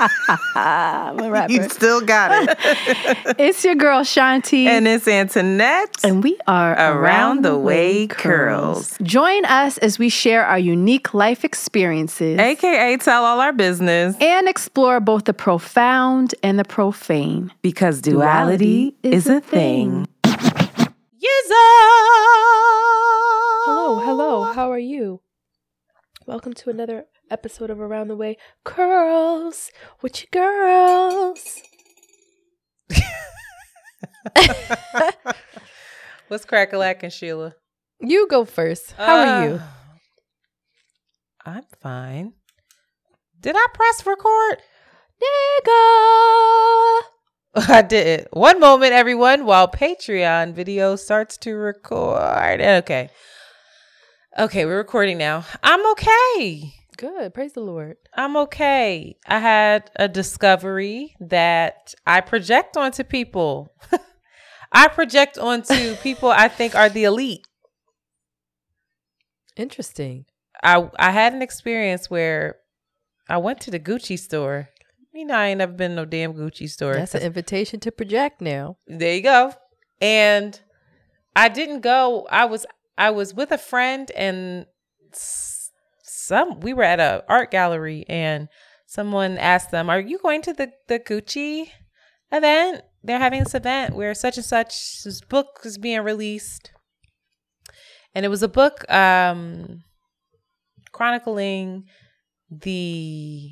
you still got it. it's your girl Shanti. And it's Antoinette. And we are Around the Way Curls. Join us as we share our unique life experiences AKA tell all our business and explore both the profound and the profane. because duality, is a thing. Yes! Hello, hello. How are you? Welcome to another episode of Around the Way Curls with your girls. What's crack-a-lackin', Sheila? You go first. How are you? Uh, I'm fine. Did I press record? Nigga. I did. One moment, everyone, while Patreon video starts to record. Okay. Okay, we're recording now. I'm okay. Good. Praise the Lord. I'm okay. I had a discovery that I project onto people. I project onto people I think are the elite. Interesting. I I had an experience where I went to the Gucci store. You know, I ain't never been to no damn Gucci store. That's an invitation to project now. There you go. And I didn't go. I was I was with a friend and some we were at a art gallery and someone asked them, "Are you going to the the Gucci event? They're having this event where such and such this book is being released." And it was a book um chronicling the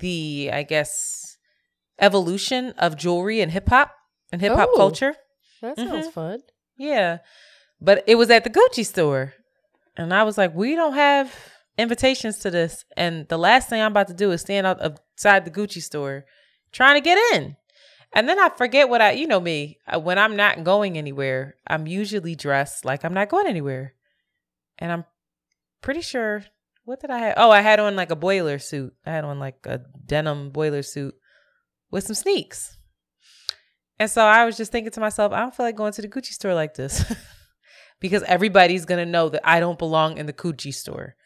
the I guess evolution of jewelry and hip hop and hip hop Oh. culture. That Mhm. sounds fun. Yeah. But it was at the Gucci store. And I was like, we don't have invitations to this. And the last thing I'm about to do is stand outside the Gucci store trying to get in. And then I forget what I, you know me, when I'm not going anywhere, I'm usually dressed like I'm not going anywhere. And I'm pretty sure, what did I have? Oh, I had on like a boiler suit. I had on like a denim boiler suit with some sneaks. And so I was just thinking to myself, I don't feel like going to the Gucci store like this because everybody's going to know that I don't belong in the Gucci store.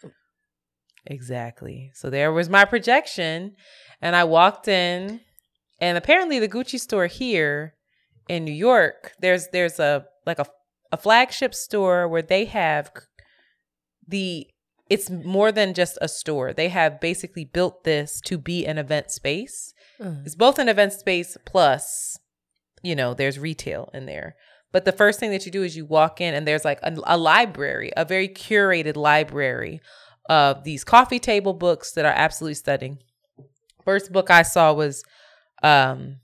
Exactly. So there was my projection. And I walked in, and apparently the Gucci store here in New York, there's there's a like a, a flagship store where they have the it's more than just a store. They have basically built this to be an event space. Uh, It's both an event space plus, you know, there's retail in there. But the first thing that you do is you walk in and there's like a, a library, a very curated library of these coffee table books that are absolutely stunning. First book I saw was um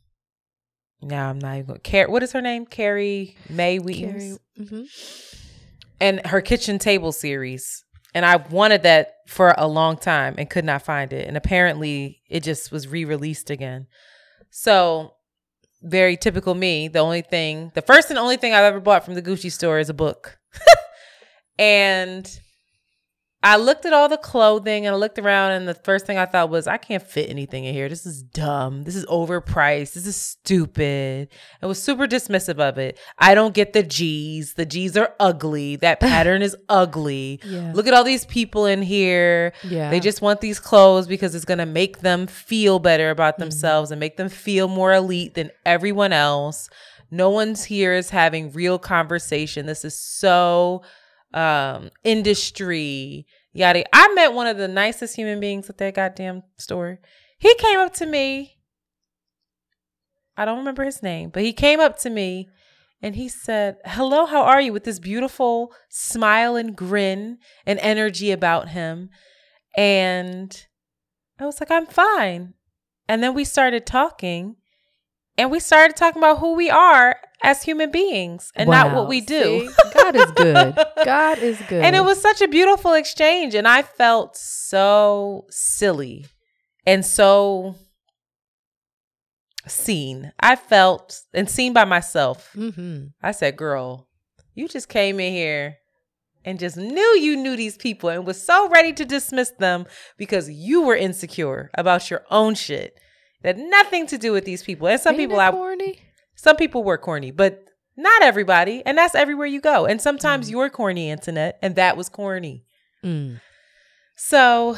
now I'm not even going Car- what is her name? Carrie Mae Carrie, mhm. and her kitchen table series. And I wanted that for a long time and could not find it. And apparently it just was re-released again. So very typical me. The only thing, the first and only thing I've ever bought from the Gucci store is a book. and I looked at all the clothing and I looked around and the first thing I thought was I can't fit anything in here. This is dumb. This is overpriced. This is stupid. I was super dismissive of it. I don't get the G's. The G's are ugly. That pattern is ugly. Yeah. Look at all these people in here. Yeah. They just want these clothes because it's going to make them feel better about mm-hmm. themselves and make them feel more elite than everyone else. No one's here is having real conversation. This is so um industry yada. I met one of the nicest human beings at that goddamn store. He came up to me. I don't remember his name, but he came up to me and he said, Hello, how are you? with this beautiful smile and grin and energy about him. And I was like, I'm fine. And then we started talking and we started talking about who we are as human beings and not what we do. See? God is good. God is good. And it was such a beautiful exchange. And I felt so silly and so seen. I felt and seen by myself. hmm I said, girl, you just came in here and just knew you knew these people and was so ready to dismiss them because you were insecure about your own shit. that had nothing to do with these people. And some Ain't people I corny. Some people were corny, but not everybody. And that's everywhere you go. And Mm. sometimes you're corny, internet, and that was corny. Mm. So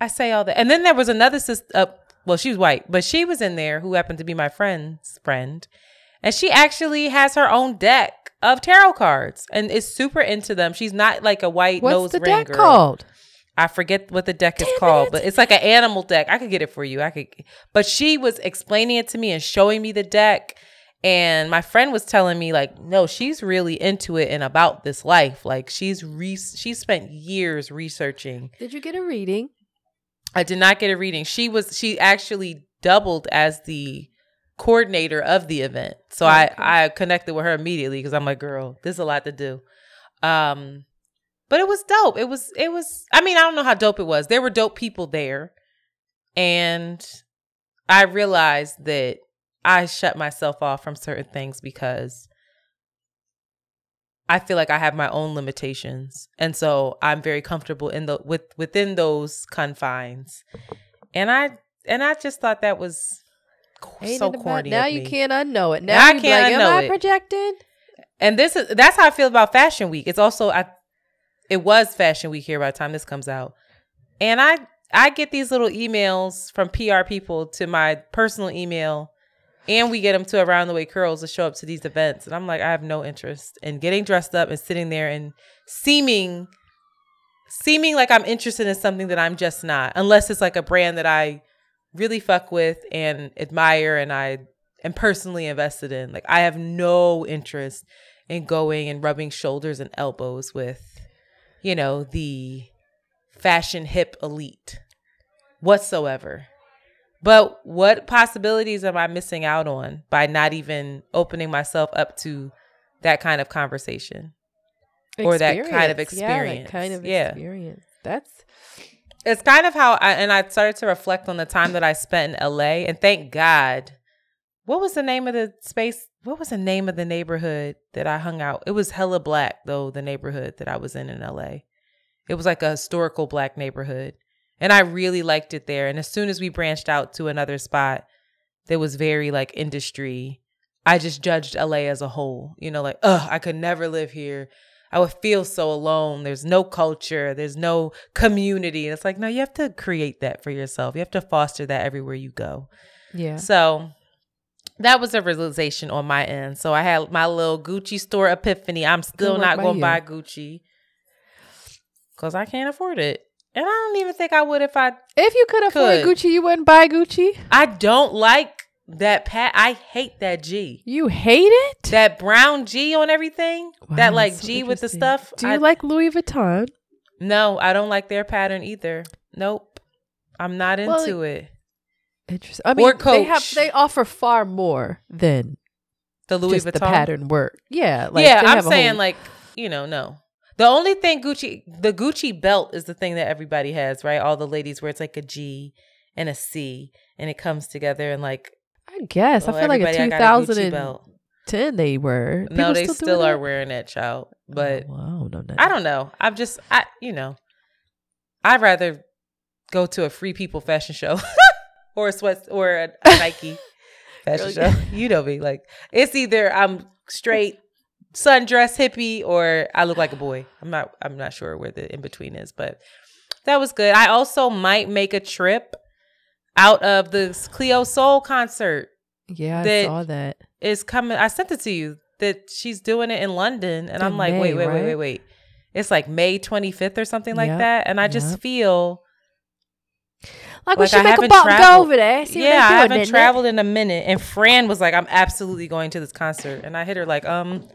I say all that. And then there was another sister, uh, well, she was white, but she was in there who happened to be my friend's friend. And she actually has her own deck of tarot cards and is super into them. She's not like a white What's nose the ring deck girl. called? I forget what the deck is Damn called, it. but it's like an animal deck. I could get it for you. I could, but she was explaining it to me and showing me the deck. And my friend was telling me like, no, she's really into it and about this life. Like she's re- she spent years researching. Did you get a reading? I did not get a reading. She was she actually doubled as the coordinator of the event. So Okay. I I connected with her immediately because I'm like, girl, there's a lot to do. Um but it was dope. It was it was I mean, I don't know how dope it was. There were dope people there. And I realized that I shut myself off from certain things because I feel like I have my own limitations. And so I'm very comfortable in the with within those confines. And I and I just thought that was Ain't so corny. Now you me. can't unknow it. Now, Now I can't like, unknow Am I it. projecting? And this is that's how I feel about Fashion Week. It's also I it was Fashion Week here by the time this comes out. And I I get these little emails from PR people to my personal email and we get them to around the way curls to show up to these events and I'm like I have no interest in getting dressed up and sitting there and seeming seeming like I'm interested in something that I'm just not unless it's like a brand that I really fuck with and admire and I am personally invested in. Like I have no interest in going and rubbing shoulders and elbows with, you know, the fashion hip elite whatsoever. But what possibilities am I missing out on by not even opening myself up to that kind of conversation? Or that kind of experience? Yeah, that kind of Yeah. experience. That's it's kind of how I and I started to reflect on the time that I spent in LA and thank God. What was the name of the space? What was the name of the neighborhood that I hung out? It was hella black though, the neighborhood that I was in in LA. It was like a historical black neighborhood. And I really liked it there. And as soon as we branched out to another spot that was very like industry, I just judged LA as a whole. You know, like, ugh, I could never live here. I would feel so alone. There's no culture, there's no community. And it's like, no, you have to create that for yourself. You have to foster that everywhere you go. yeah. So that was a realization on my end. So I had my little Gucci store epiphany. I'm still not going to buy Gucci because I can't afford it. And I don't even think I would if I. If you could afford Could. Gucci, you wouldn't buy Gucci. I don't like that pat. I hate that G. You hate it. That brown G on everything. that like so G with the stuff. Do you I- like Louis Vuitton? No, I don't like their pattern either. Nope. I'm not Well, into it. Interesting. I mean, they have they offer far more than The Louis just Vuitton the pattern work. Yeah, like yeah, I'm saying whole- like you know no. The only thing Gucci, the Gucci belt is the thing that everybody has, right? All the ladies where it's like a G and a C, and it comes together and like. I guess oh, I feel like in everybody, I got a 2010 they were. No, they do still are that? wearing that child, oh, but Oh, I don't know that. I don't know. I'm just I you know, I'd rather go to a free people fashion show or a sweat or a, a Nike fashion show. You know me, like it's either I'm straight sundress hippie or I look like a boy. I'm not I'm not sure where the in between is, but that was good. I also might make a trip out of the Cleo Sol concert. Yeah, I saw that. Is coming. I sent it to you that she's doing it in London, and In I'm like, May, wait, wait, wait, right? wait, wait. It's like May 25th or something like that, and I just yep. feel Like, we Like, should I make a bump go over there. Yeah, I haven't doing, traveled in a minute. And Fran was like, I'm absolutely going to this concert. And I hit her like, um,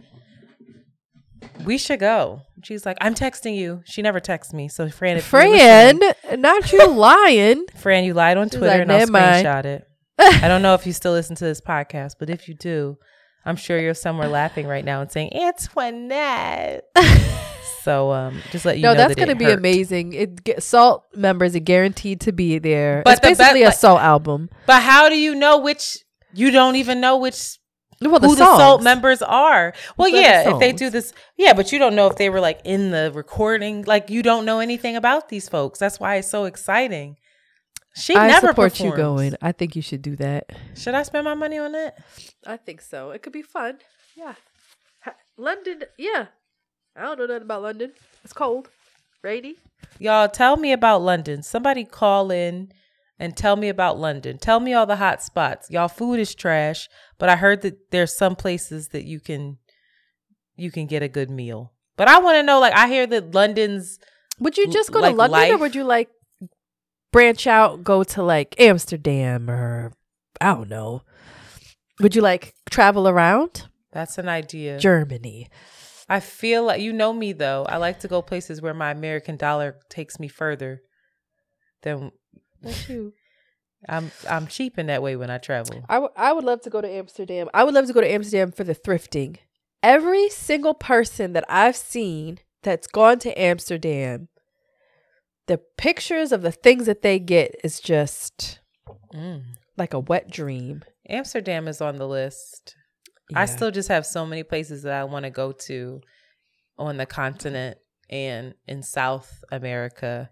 we should go. She's like, I'm texting you. She never texts me. So Fran, if Fran, not you lying. Fran, you lied on She's Twitter like, and I'll screenshot it. I don't know if you still listen to this podcast, but if you do, I'm sure you're somewhere laughing right now and saying, Antoinette. so um, just let you no, know. that's that gonna be hurt. amazing. It get, Sault members are guaranteed to be there. But it's the be- basically a Sault album. But how do you know which? You don't even know which Well, who the songs. Sault members are. Well, Who are the yeah, if they do this, yeah, but you don't know if they were like in the recording. Like you don't know anything about these folks. That's why it's so exciting. She I never support you going. I think you should do that. Should I spend my money on that? I think so. It could be fun. Yeah. Ha- London, yeah. I don't know nothing about London. It's cold, rainy. Y'all tell me about London. Somebody call in and tell me about London. Tell me all the hot spots. Y'all food is trash, but I heard that there's some places that you can you can get a good meal. But I want to know like I hear that London's Would you just go like to London or would you like branch out, go to like Amsterdam or I don't know. Would you like travel around? that's an idea. Germany. I feel like you know me though. I like to go places where my American dollar takes me further than That's you. I'm I'm cheap in that way when I travel. I, w- I would love to go to Amsterdam. I would love to go to Amsterdam for the thrifting. Every single person that I've seen that's gone to Amsterdam, the pictures of the things that they get is just Mm. like a wet dream. Amsterdam is on the list. I still just have so many places that I want to go to on the continent and in South America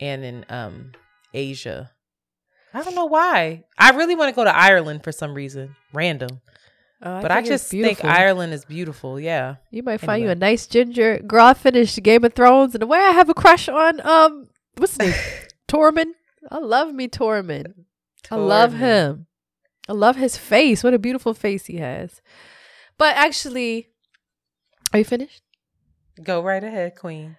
and in um Asia. I don't know why. I really want to go to Ireland for some reason. Random. Oh, but I think just think. Ireland is beautiful. Yeah. You might find you a nice ginger girl. I finished Game of Thrones, and the way I have a crush on um, what's his name, Tormund. I love me Tormund. I love him. I love his face. What a beautiful face he has. But actually, are you finished? Go right ahead, Queen.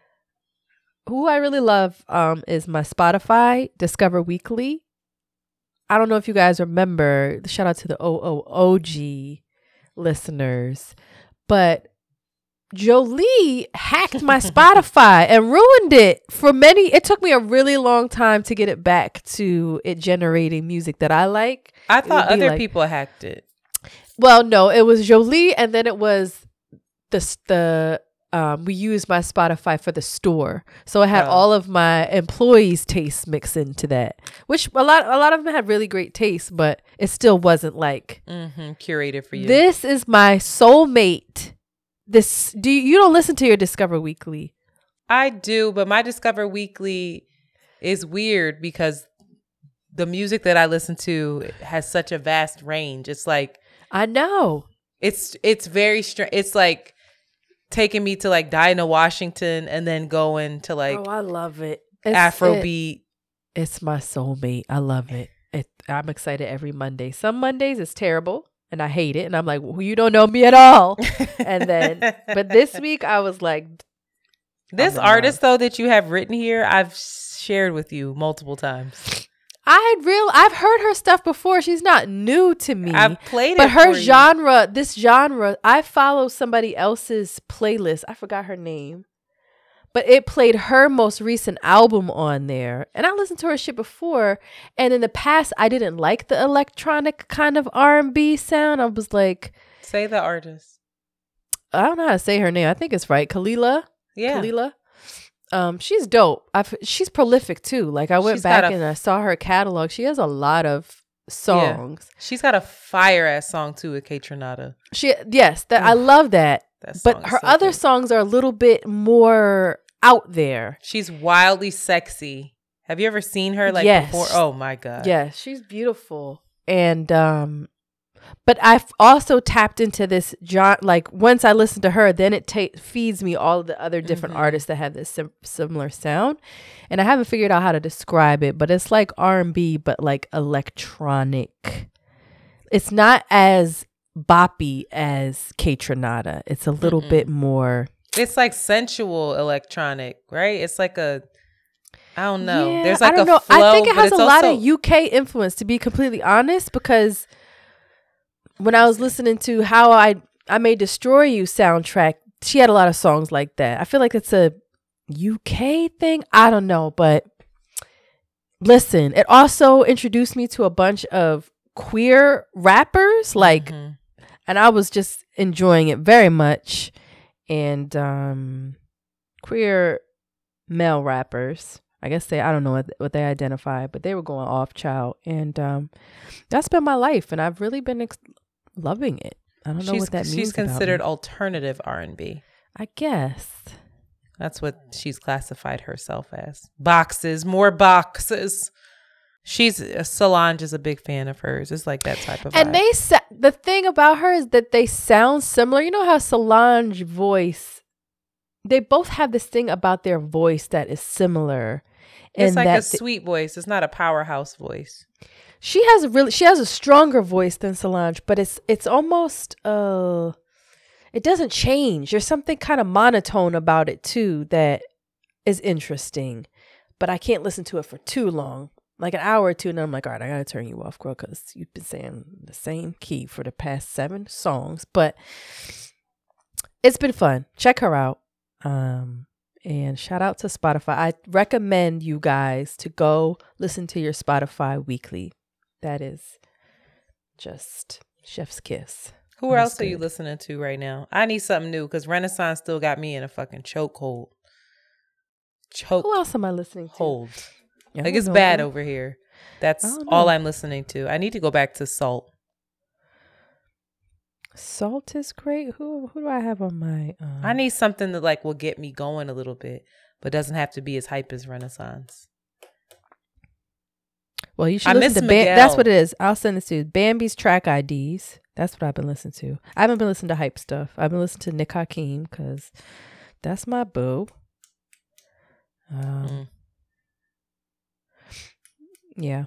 Who I really love um is my Spotify Discover Weekly. I don't know if you guys remember. Shout out to the OOOG listeners, but Jolie hacked my Spotify and ruined it for many. It took me a really long time to get it back to it generating music that I like. I thought other like- people hacked it. Well, no, it was Jolie, and then it was the the um we used my Spotify for the store, so I had Oh. all of my employees' tastes mixed into that. Which a lot a lot of them had really great taste, but it still wasn't like hmm Curated for you. this is my soulmate. This do you, you don't listen to your Discover Weekly? I do, but my Discover Weekly is weird because the music that I listen to has such a vast range. It's like I know. it's it's very strange. It's like taking me to like Dinah Washington and then going to like oh, I love it. It's, it- Afrobeat. It's my soulmate. I love it. it. I'm excited every Monday. Some Mondays it's terrible and I hate it. And I'm like, well, you don't know me at all. And then- but this week I was like, this artist though that you have written here, I've shared with you multiple times. I had real. I've heard her stuff before. She's not new to me. I've played but it, her for you. genre, this genre, I follow somebody else's playlist. I forgot her name. But it played her most recent album on there. And I listened to her shit before. And in the past, I didn't like the electronic kind of R&B sound. I was like, Say the artist. I don't know how to say her name. I think it's right. Kelela. Yeah. Kelela. Um, she's dope. I've, she's prolific too. Like I went She's back a- and I saw her catalog. She has a lot of songs. She's got a fire ass song too with Kaytranada. She yes, that I love that. That song But her so other good. songs are a little bit more out there. She's wildly sexy. Have you ever seen her like Yes. before? Oh my god. Yeah, she's beautiful. And um but I've also tapped into this John like once I listen to her, then it ta- feeds me all of the other different Mhm. artists that have this sim- similar sound. And I haven't figured out how to describe it, but it's like R&B but like electronic. It's not as boppy as Kaytranada. It's a little Mm-mm. bit more It's like sensual electronic, right? It's like a I don't know. Yeah, There's like I don't a know. flow, I think it has a lot also- of UK influence, to be completely honest, because when I was listening to how I I May Destroy You soundtrack, she had a lot of songs like that. I feel like it's a UK thing. I don't know, but listen, it also introduced me to a bunch of queer rappers, like Mhm. and I was just enjoying it very much. And um queer male rappers, I guess they I don't know what, what they identify, but they were going off child, and um that's been my life, and I've really been ex- loving it. I don't know she's what that means. she's considered alternative R&B. I guess. That's what she's classified herself as. Boxes, more boxes. She's uh, Solange is a big fan of hers. It's like that type of. And vibe. they sa- the thing about her is that they sound similar. You know how Solange voice they both have this thing about their voice that is similar. it's and like a th- sweet voice. It's not a powerhouse voice. She has a really she has a stronger voice than Solange, but it's it's almost uh it doesn't change. There's something kind of monotone about it too that is interesting. But I can't listen to it for too long. Like an hour or two, and then I'm like, all right, I gotta turn you off, girl, because you've been saying the same key for the past seven songs. But it's been fun. Check her out. Um, and shout out to Spotify. I recommend you guys to go listen to your Spotify weekly. That is just chef's kiss. Who else are you listening to right now? I need something new because Renaissance still got me in a fucking chokehold. Choke Who else am I listening to? hold. I Like it's bad over here. That's all. I'm listening to. I need to go back to Sault. Sault is great. Who who do I have on my? Um, I need something that like will get me going a little bit, but doesn't have to be as hype as Renaissance. Well, you should I listen to Bam- That's what it is. I'll send this to you. Bambi's track IDs. That's what I've been listening to. I haven't been listening to hype stuff. I've been listening to Nick Hakim because that's my boo. Um, Mm. yeah,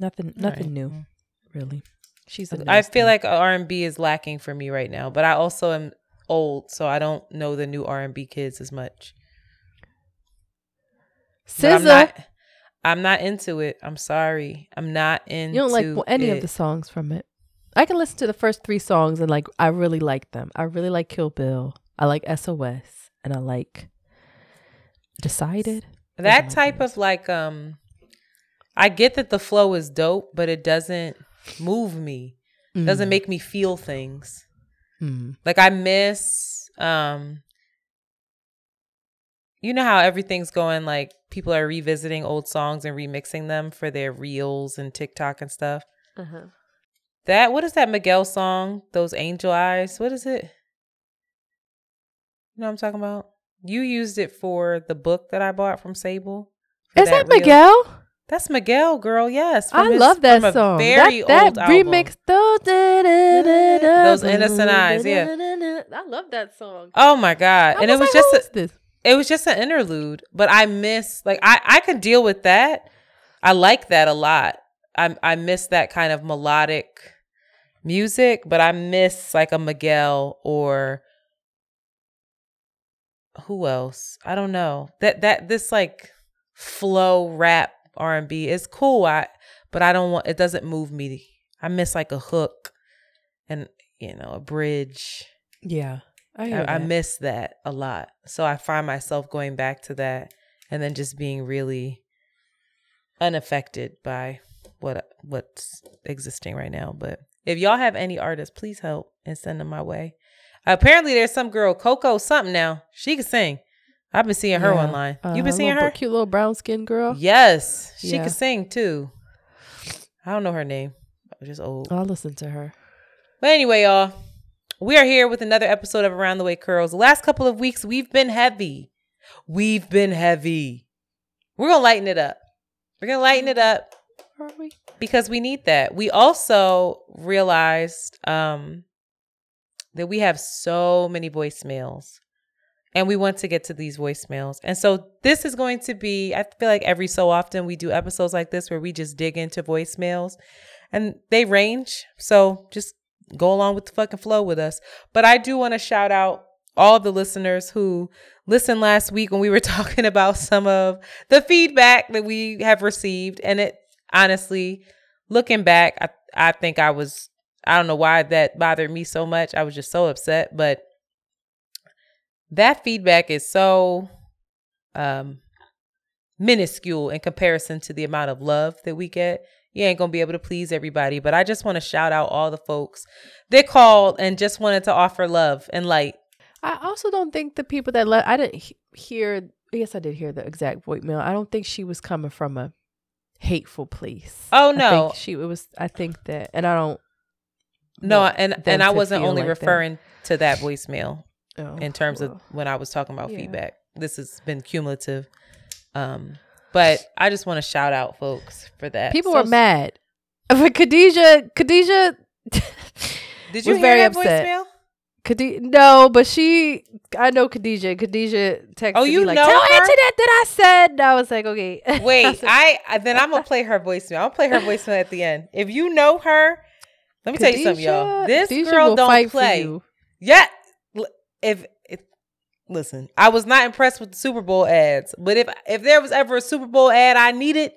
nothing, nothing right. new, Mm. really. She's. I feel thing. like R and B is lacking for me right now, but I also am old, so I don't know the new R and B kids as much. SZA. I'm not into it. I'm sorry. I'm not into. You don't like any of the songs from it. I can listen to the first three songs and like I really like them. I really like Kill Bill. I like SOS and I like Decided. That type of like um. I get that the flow is dope, but it doesn't move me. Doesn't Mm. make me feel things. Mm. Like I miss um you know how everything's going like people are revisiting old songs and remixing them for their reels and TikTok and stuff. Uh-huh. That what is that Miguel song? Those angel eyes. What is it? You know what I'm talking about? You used it for the book that I bought from Sable. Is that, reel. Miguel? That's Miguel, girl. Yes, I his- love that song. Very that old that album. remix. Those, Those innocent eyes, yeah. I love that song. Oh my god! I and it was like, just a, this? It was just an interlude but i miss like i i could deal with that. I like that a lot. I i miss that kind of melodic music but i miss like a miguel or who else? I don't know. That that this like flow rap r&b is cool. I but i don't want it doesn't move me. I miss like a hook and you know a bridge. Yeah. I, I, I miss that a lot. So I find myself going back to that and then just being really unaffected by what what's existing right now. But if y'all have any artists, please help and send them my way. Apparently there's some girl, Coco something now. She can sing. I've been seeing her Yeah. online. Uh, you been seeing her? Cute little brown skin girl. Yes. She Yeah. can sing too. I don't know her name. I'm just old. I'll listen to her. But anyway, y'all, we are here with another episode of Around the Way Curls. The last couple of weeks, we've been heavy. We've been heavy. We're going to lighten it up. We're going to lighten it up Are we? because we need that. We also realized um, that we have so many voicemails and we want to get to these voicemails. And so this is going to be, I feel like every so often we do episodes like this where we just dig into voicemails and they range. So just go along with the fucking flow with us. But I do want to shout out all the listeners who listened last week when we were talking about some of the feedback that we have received. And it honestly, looking back, I, I think I was, I don't know why that bothered me so much. I was just so upset. But that feedback is so um minuscule in comparison to the amount of love that we get. You ain't gonna be able to please everybody, but I just want to shout out all the folks that called and just wanted to offer love and light. I also don't think the people that let I didn't he- hear. Yes, I did hear the exact voicemail. I don't think she was coming from a hateful place. Oh I no, think she it was. I think that, and I don't. no, and and I wasn't only like that. referring to that voicemail Oh, in terms of when I was talking about Yeah. feedback. This has been cumulative. Um, But I just want to shout out folks for that. People So- were mad. But Khadijah, Khadijah, Did you was hear very upset. voicemail? Khadijah, no, but she, I know Khadijah. Khadijah texted Oh, you me like, know tell her? Antoinette that I said. And I was like, okay. Wait, I I, then I'm gonna play her voicemail. I'll play her voicemail at the end. If you know her, let me tell you something, y'all. This Khadijah girl don't play. Yeah. If listen, I was not impressed with the Super Bowl ads, but if if there was ever a Super Bowl ad I needed,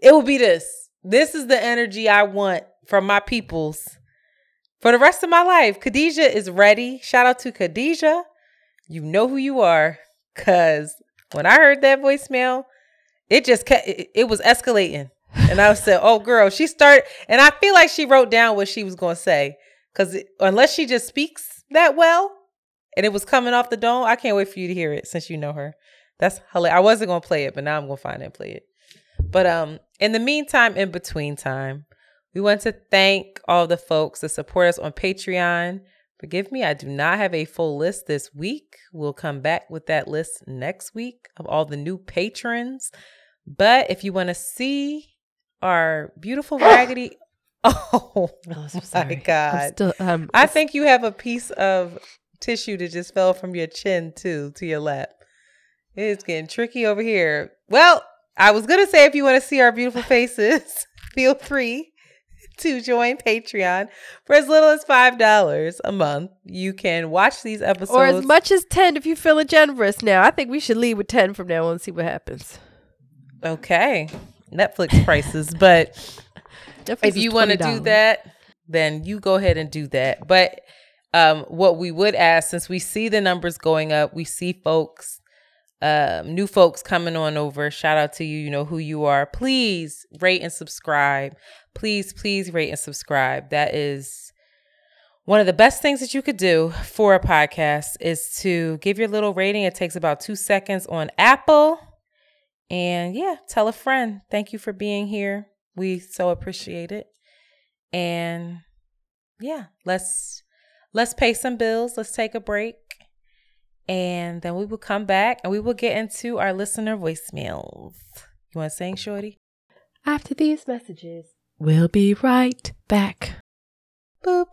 it would be this. This is the energy I want from my peoples for the rest of my life. Khadijah is ready. Shout out to Khadijah. You know who you are, cause when I heard that voicemail, it just kept, it, it was escalating. And I said, "Oh, girl, she started." And I feel like she wrote down what she was going to say, because unless she just speaks that well, and it was coming off the dome, I can't wait for you to hear it since you know her. That's hilarious. I wasn't going to play it, but now I'm going to find it and play it. But um, in the meantime, in between time, we want to thank all the folks that support us on Patreon. Forgive me, I do not have a full list this week. We'll come back with that list next week of all the new patrons. But if you want to see our beautiful raggedy, oh, Oh, my. God. Still, um, I think you have a piece of tissue that just fell from your chin too to your lap. It's getting tricky over here. Well, I was gonna say if you want to see our beautiful faces, feel free to join Patreon for as little as five dollars a month. You can watch these episodes or as much as 10 if you're feeling generous now. I think we should leave with 10 from now on and see what happens. Okay, Netflix prices, but Netflix if you want to do that, then you go ahead and do that. But um, what we would ask, since we see the numbers going up, we see folks, um, new folks coming on over. Shout out to you. You know who you are. Please rate and subscribe. Please, please rate and subscribe. That is one of the best things that you could do for a podcast is to give your little rating. It takes about two seconds on Apple. And yeah, tell a friend. Thank you for being here. We so appreciate it. And yeah, let's let's pay some bills. Let's take a break. And then we will come back and we will get into our listener voicemails. You want to sing, Shorty? After these messages, we'll be right back. Boop.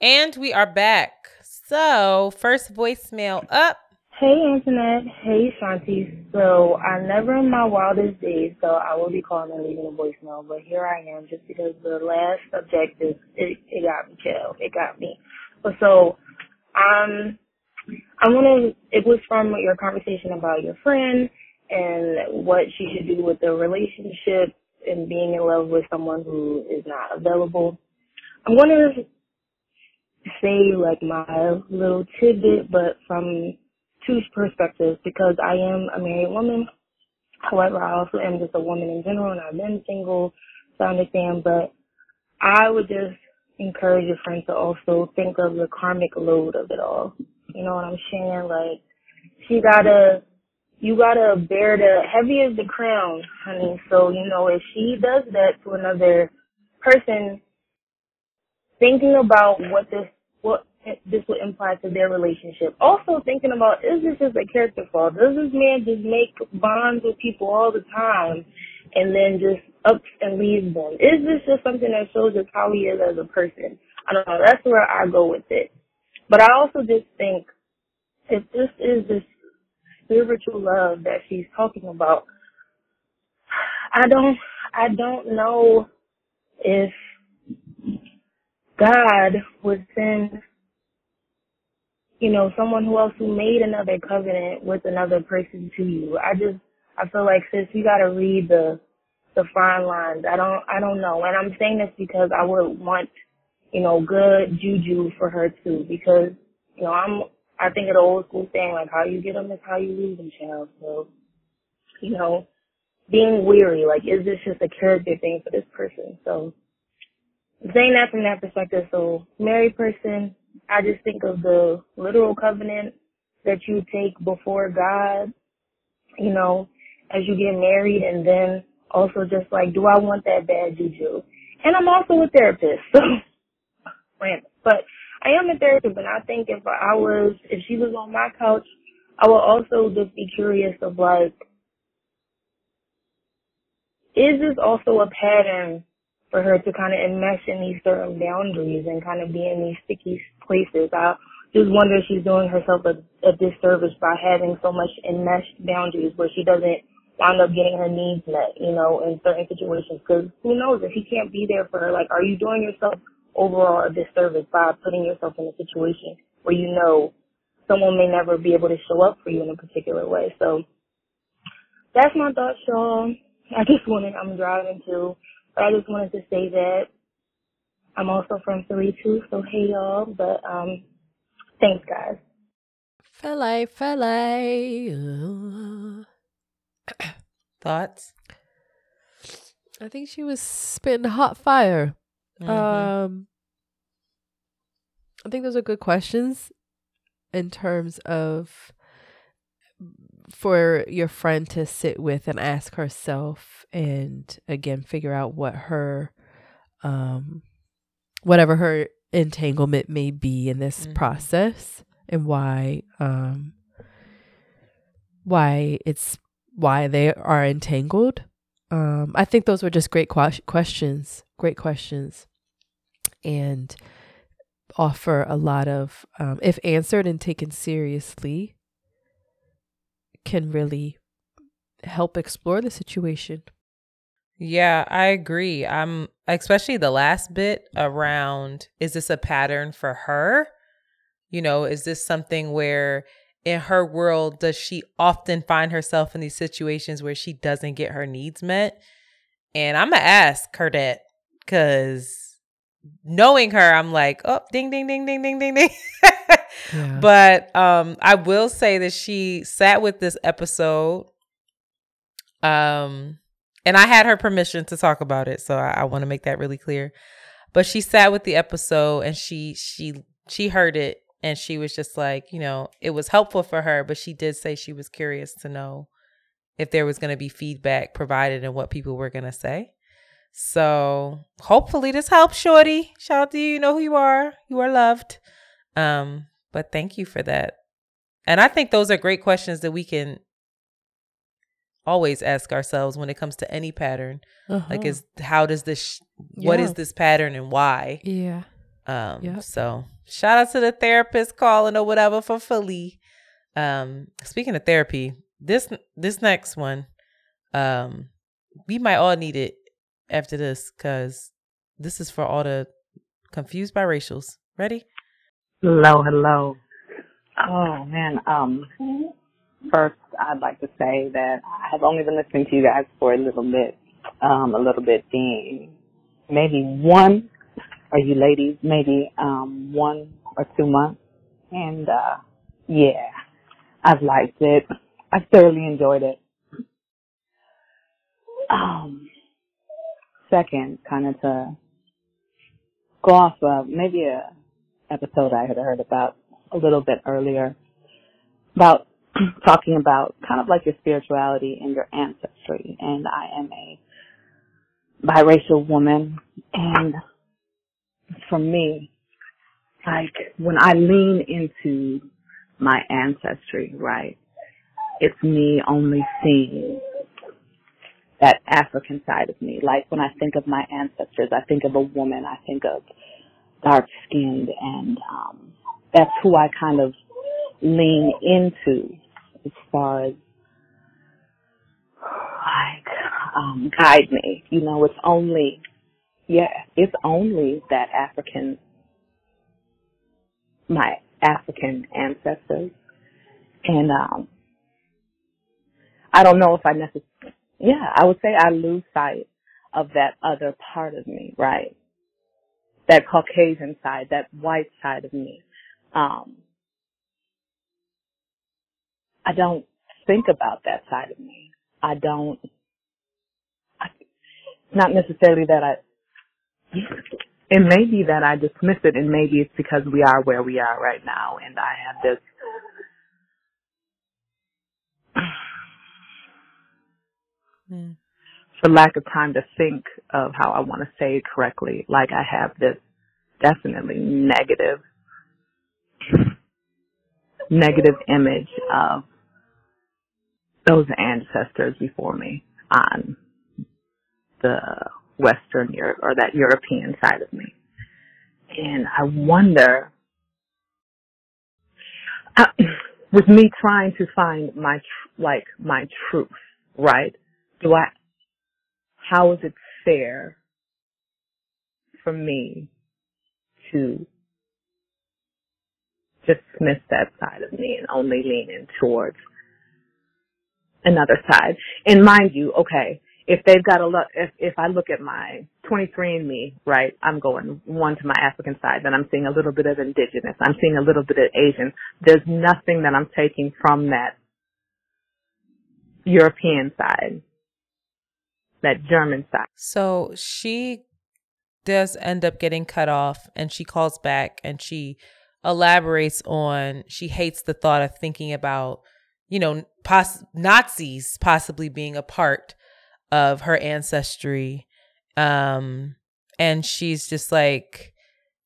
And we are back. So, first voicemail up. Hey, Antoinette. Hey, Shanti. So, I never in my wildest days thought I would be calling and leaving a voicemail, but here I am just because the last objective, it, it got me killed. It got me. So, um, I want to, it was from your conversation about your friend and what she should do with the relationship and being in love with someone who is not available. I'm going to say like my little tidbit, but from two perspectives because I am a married woman. However, I also am just a woman in general and I've been single, so I understand, but I would just encourage your friend to also think of the karmic load of it all. You know what I'm saying? Like, she gotta, you gotta bear the heavy is the crown, honey. So, you know, if she does that to another person, thinking about what this, what this would imply to their relationship. Also thinking about, is this just a character flaw? Does this man just make bonds with people all the time and then just ups and leaves them? Is this just something that shows us how he is as a person? I don't know. That's where I go with it. But I also just think if this is this spiritual love that she's talking about, I don't, I don't know if God would send, you know, someone who else who made another covenant with another person to you. I just, I feel like since you gotta read the, the fine lines. I don't, I don't know. And I'm saying this because I would want, you know, good juju for her too, because, you know, I'm, I think of the old school saying, like, how you get them is how you lose them, child. So, you know, being weary, like, is this just a character thing for this person? So, saying that from that perspective, so married person, I just think of the literal covenant that you take before God, you know, as you get married and then also just like, do I want that bad juju? And I'm also a therapist, so, random. but I am a therapist and I think if I was, if she was on my couch, I would also just be curious of like, is this also a pattern for her to kind of enmesh in these certain boundaries and kind of be in these sticky places? I just wonder if she's doing herself a, a disservice by having so much enmeshed boundaries where she doesn't wind up getting her needs met, you know, in certain situations. Because who knows if he can't be there for her? Like, are you doing yourself overall a disservice by putting yourself in a situation where you know someone may never be able to show up for you in a particular way? So that's my thoughts, y'all. I just wanted, I'm driving too, but I just wanted to say that I'm also from Philly too, so hey y'all, but um, thanks guys. Philly, Philly. Thoughts? I think she was spitting hot fire. Mhm. Um, I think those are good questions in terms of for your friend to sit with and ask herself and again figure out what her um whatever her entanglement may be in this Mhm. process and why um why it's why they are entangled um i think those were just great que- questions great questions and offer a lot of um, if answered and taken seriously can really help explore the situation Yeah, I agree. I'm especially the last bit around is this a pattern for her? You know, is this something where in her world does she often find herself in these situations where she doesn't get her needs met? And I'm to ask her that cuz knowing her I'm like, "Oh, ding ding ding ding ding ding ding." yeah But um I will say that she sat with this episode. Um and I had her permission to talk about it, so I, I want to make that really clear. But she sat with the episode and she she she heard it and she was just like, you know, it was helpful for her, but she did say she was curious to know if there was going to be feedback provided and what people were going to say. So hopefully this helps, Shorty. Shout out to you. You know who you are. You are loved. Um, but thank you for that. And I think those are great questions that we can always ask ourselves when it comes to any pattern. Like, Uh-huh. is how does this, what is Yeah. this pattern and why? yeah Um, Yep. so shout out to the therapist calling or whatever for Philly. Um, speaking of therapy, this this next one, um, we might all need it after this because this is for all the confused biracials. Ready? Hello, hello. Oh man, um, first I'd like to say that I have only been listening to you guys for a little bit, um, a little bit being maybe one, or you ladies, maybe, um, one or two months. And, uh, yeah, I've liked it. I thoroughly enjoyed it. Um, second, kind of to go off of maybe a episode I had heard about a little bit earlier about talking about kind of like your spirituality and your ancestry. And I am a biracial woman and for me, like when I lean into my ancestry, right, it's me only seeing that African side of me. Like when I think of my ancestors, I think of a woman, I think of dark skinned and um that's who I kind of lean into as far as like um guide me. You know, it's only yeah, it's only that African my African ancestors. And um I don't know if I necessarily yeah, I would say I lose sight of that other part of me, right? That Caucasian side, that white side of me. Um, I don't think about that side of me. I don't, I, not necessarily that I, it may be that I dismiss it and maybe it's because we are where we are right now and I have this Mm. for lack of time to think of how I want to say it correctly, like I have this definitely negative, negative image of those ancestors before me on the Western Europe or that European side of me. And I wonder, uh, with me trying to find my, tr- like, my truth, right? Do I, how is it fair for me to dismiss that side of me and only lean in towards another side. And mind you, okay, if they've got a look, if, if I look at my 23andMe, right, I'm going one to my African side, then I'm seeing a little bit of indigenous. I'm seeing a little bit of Asian. There's nothing that I'm taking from that European side, that German side. So she does end up getting cut off and she calls back and she elaborates on she hates the thought of thinking about you know nazis possibly being a part of her ancestry um and she's just like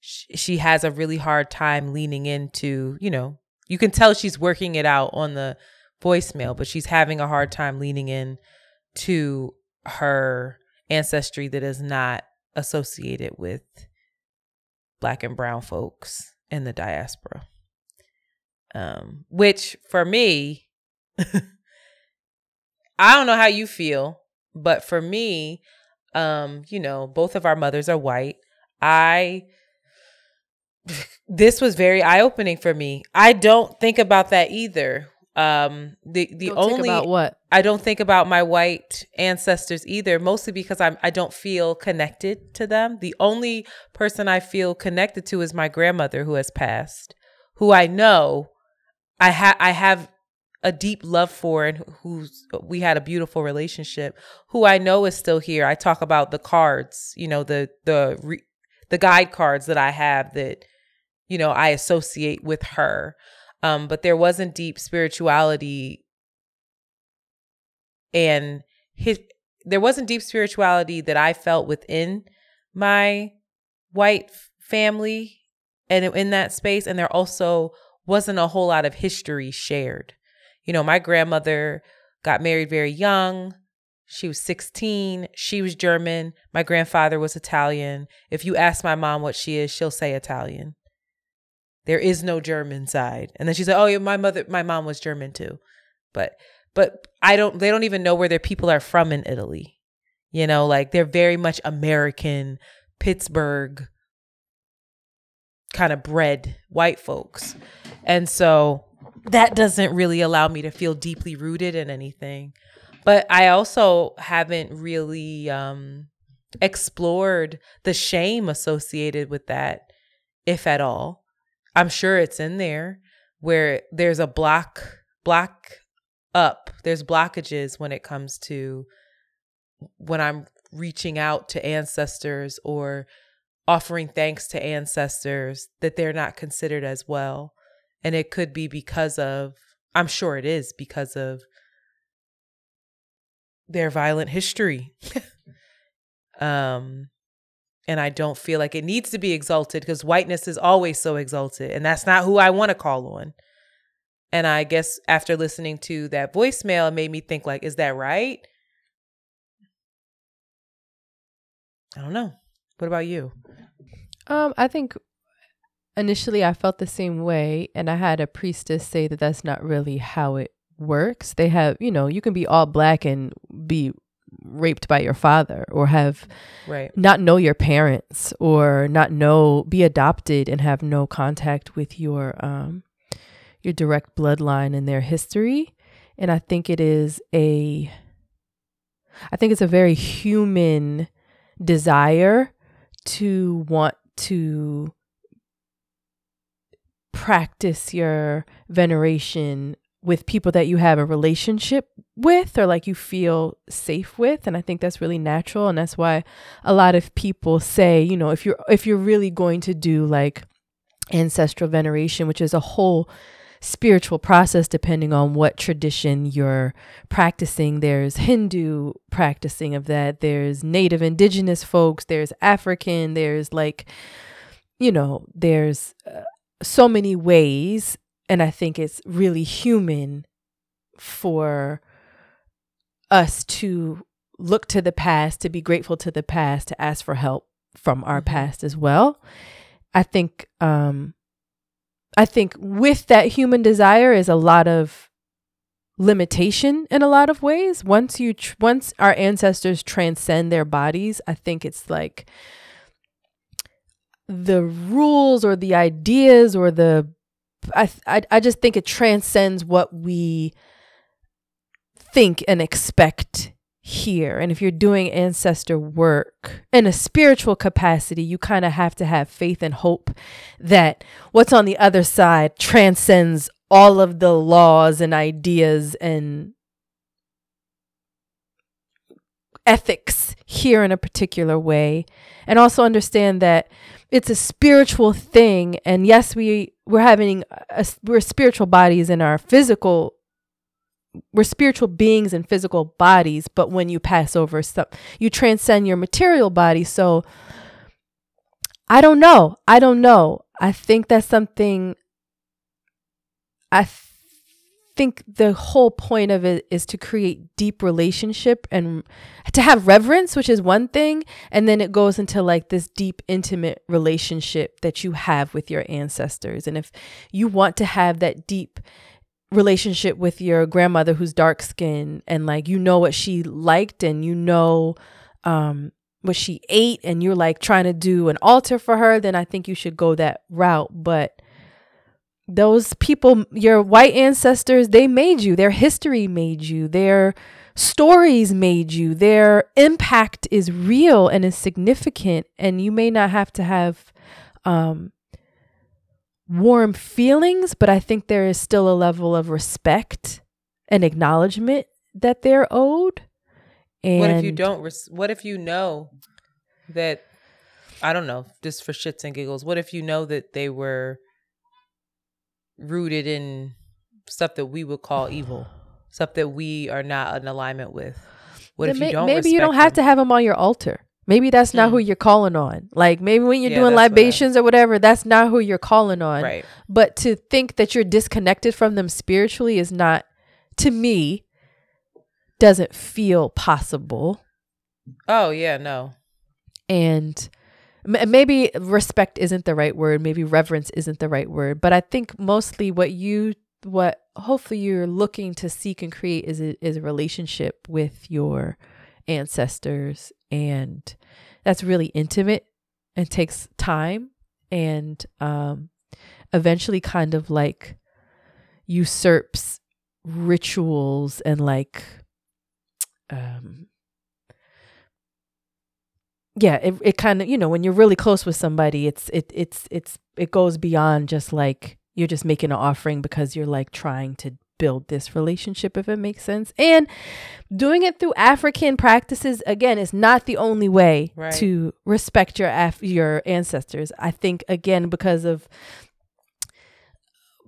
sh- she has a really hard time leaning into you know you can tell she's working it out on the voicemail but she's having a hard time leaning in to her ancestry that is not associated with black and brown folks in the diaspora. Um, which for me, I don't know how you feel, but for me, um, you know, both of our mothers are white. I this was very eye opening for me. I don't think about that either. Um, the the Don't only think about what? I don't think about my white ancestors either, mostly because I'm I don't feel connected to them. The only person I feel connected to is my grandmother who has passed, who I know I ha- I have a deep love for and who's we had a beautiful relationship, who I know is still here. I talk about the cards, you know, the the re- the guide cards that I have that you know I associate with her. Um, but there wasn't deep spirituality and his there wasn't deep spirituality that I felt within my white family and in that space and there also wasn't a whole lot of history shared. You know, my grandmother got married very young. She was 16. She was German. My grandfather was Italian. If you ask my mom what she is, she'll say Italian. There is no German side. And then she said, "Oh, yeah, my mother my mom was German too." But but I don't they don't even know where their people are from in Italy. You know, like they're very much American, Pittsburgh kind of bred white folks. And so that doesn't really allow me to feel deeply rooted in anything. But I also haven't really um explored the shame associated with that if at all. I'm sure it's in there where there's a block block up. There's blockages when it comes to when I'm reaching out to ancestors or offering thanks to ancestors that they're not considered as well. And it could be because of, I'm sure it is because of their violent history. um, and I don't feel like it needs to be exalted because whiteness is always so exalted. And that's not who I want to call on. And I guess after listening to that voicemail, it made me think like, is that right? I don't know. What about you? Um, I think initially I felt the same way, and I had a priestess say that that's not really how it works. They have, you know, you can be all black and be raped by your father, or have Right. not know your parents, or not know be adopted and have no contact with your um your direct bloodline and their history. And I think it is a I think it's a very human desire to want to practice your veneration with people that you have a relationship with or like you feel safe with and I think that's really natural and that's why a lot of people say, you know, if you're if you're really going to do like ancestral veneration, which is a whole spiritual process depending on what tradition you're practicing. There's Hindu practicing of that, there's native indigenous folks, there's African, there's like, you know, there's uh, so many ways. And I think it's really human for us to look to the past, to be grateful to the past, to ask for help from our Mhm. past as well. I think um I think with that human desire is a lot of limitation in a lot of ways. Once you tr- once our ancestors transcend their bodies, I think it's like the rules or the ideas or the I I I just think it transcends what we think and expect here. And if you're doing ancestor work in a spiritual capacity, you kind of have to have faith and hope that what's on the other side transcends all of the laws and ideas and ethics here in a particular way and also understand that it's a spiritual thing and yes we we're having a, we're spiritual bodies in our physical we're spiritual beings in physical bodies but when you pass over stuff you transcend your material body so i don't know i don't know. I think that's something i think the whole point of it is to create deep relationship and to have reverence which is one thing and then it goes into like this deep intimate relationship that you have with your ancestors. And if you want to have that deep relationship with your grandmother who's dark skinned and like you know what she liked and you know um what she ate and you're like trying to do an altar for her then i think you should go that route. But those people your white ancestors they made you their history made you their stories made you their impact is real and is significant and you may not have to have um warm feelings but i think there is still a level of respect and acknowledgement that they're owed and what if you don't? Res- what if you know that? I don't know. Just for shits and giggles. What if you know that they were rooted in stuff that we would call evil, stuff that we are not in alignment with? What Then if you don't? maybe you don't have to have them on your altar maybe that's not Mm. who you're calling on like maybe when you're Yeah, doing that's what I- libations or whatever that's not who you're calling on Right. but to think that you're disconnected from them spiritually is not to me doesn't feel possible Oh yeah. No. and maybe respect isn't the right word maybe reverence isn't the right word but i think mostly what you what hopefully you're looking to seek and create is a, is a relationship with your ancestors and that's really intimate and takes time and um eventually kind of like usurps rituals and like um yeah it, it kind of you know when you're really close with somebody it's it it's it's it goes beyond just like you're just making an offering because you're like trying to build this relationship if it makes sense and doing it through african practices again is not the only way Right. to respect your af- your ancestors i think again because of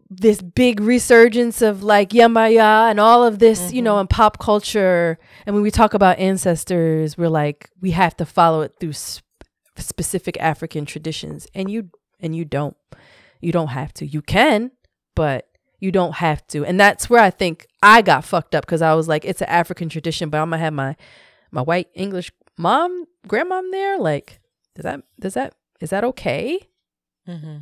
this big resurgence of like Yemaya and all of this, you know, in pop culture. And when we talk about ancestors, we're like, we have to follow it through sp- specific African traditions. And you, and you don't, you don't have to. You can, but you don't have to. And that's where I think I got fucked up because I was like, it's an African tradition, but I'm gonna have my, my white English mom, grandmom there. Like, does that, does that, is that okay? Mm-hmm.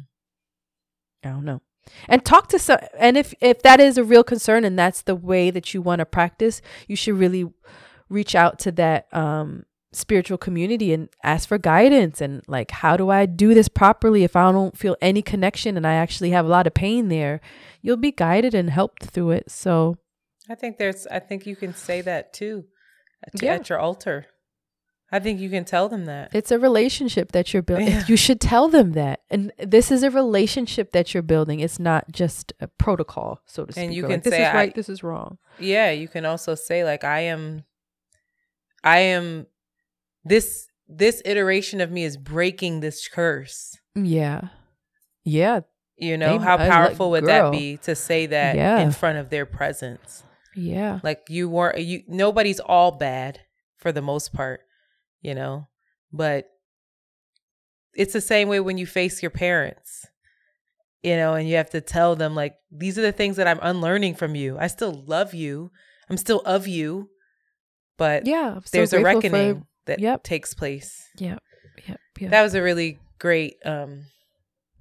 I don't know. And talk to some and if if that is a real concern and that's the way that you want to practice, you should really reach out to that um spiritual community and ask for guidance and like how do I do this properly if I don't feel any connection and I actually have a lot of pain there. You'll be guided and helped through it. So, I think there's. I think you can say that too, at, Yeah. at your altar. I think you can tell them that. it's a relationship that you're building. Yeah. You should tell them that. And this is a relationship that you're building. It's not just a protocol, so to speak. And you can like, this say, is right, I- this is wrong. yeah you can also say like i am i am this this iteration of me is breaking this curse Yeah. Yeah. you know how like- powerful would girl. that be to say that Yeah. in front of their presence Yeah. like you weren't you nobody's all bad for the most part you know but it's the same way when you face your parents you know and you have to tell them like these are the things that i'm unlearning from you i still love you i'm still of you but Yeah. So there's a grateful for- reckoning that Yep. takes place. Yeah. Yep. Yep. That was a really great. Um,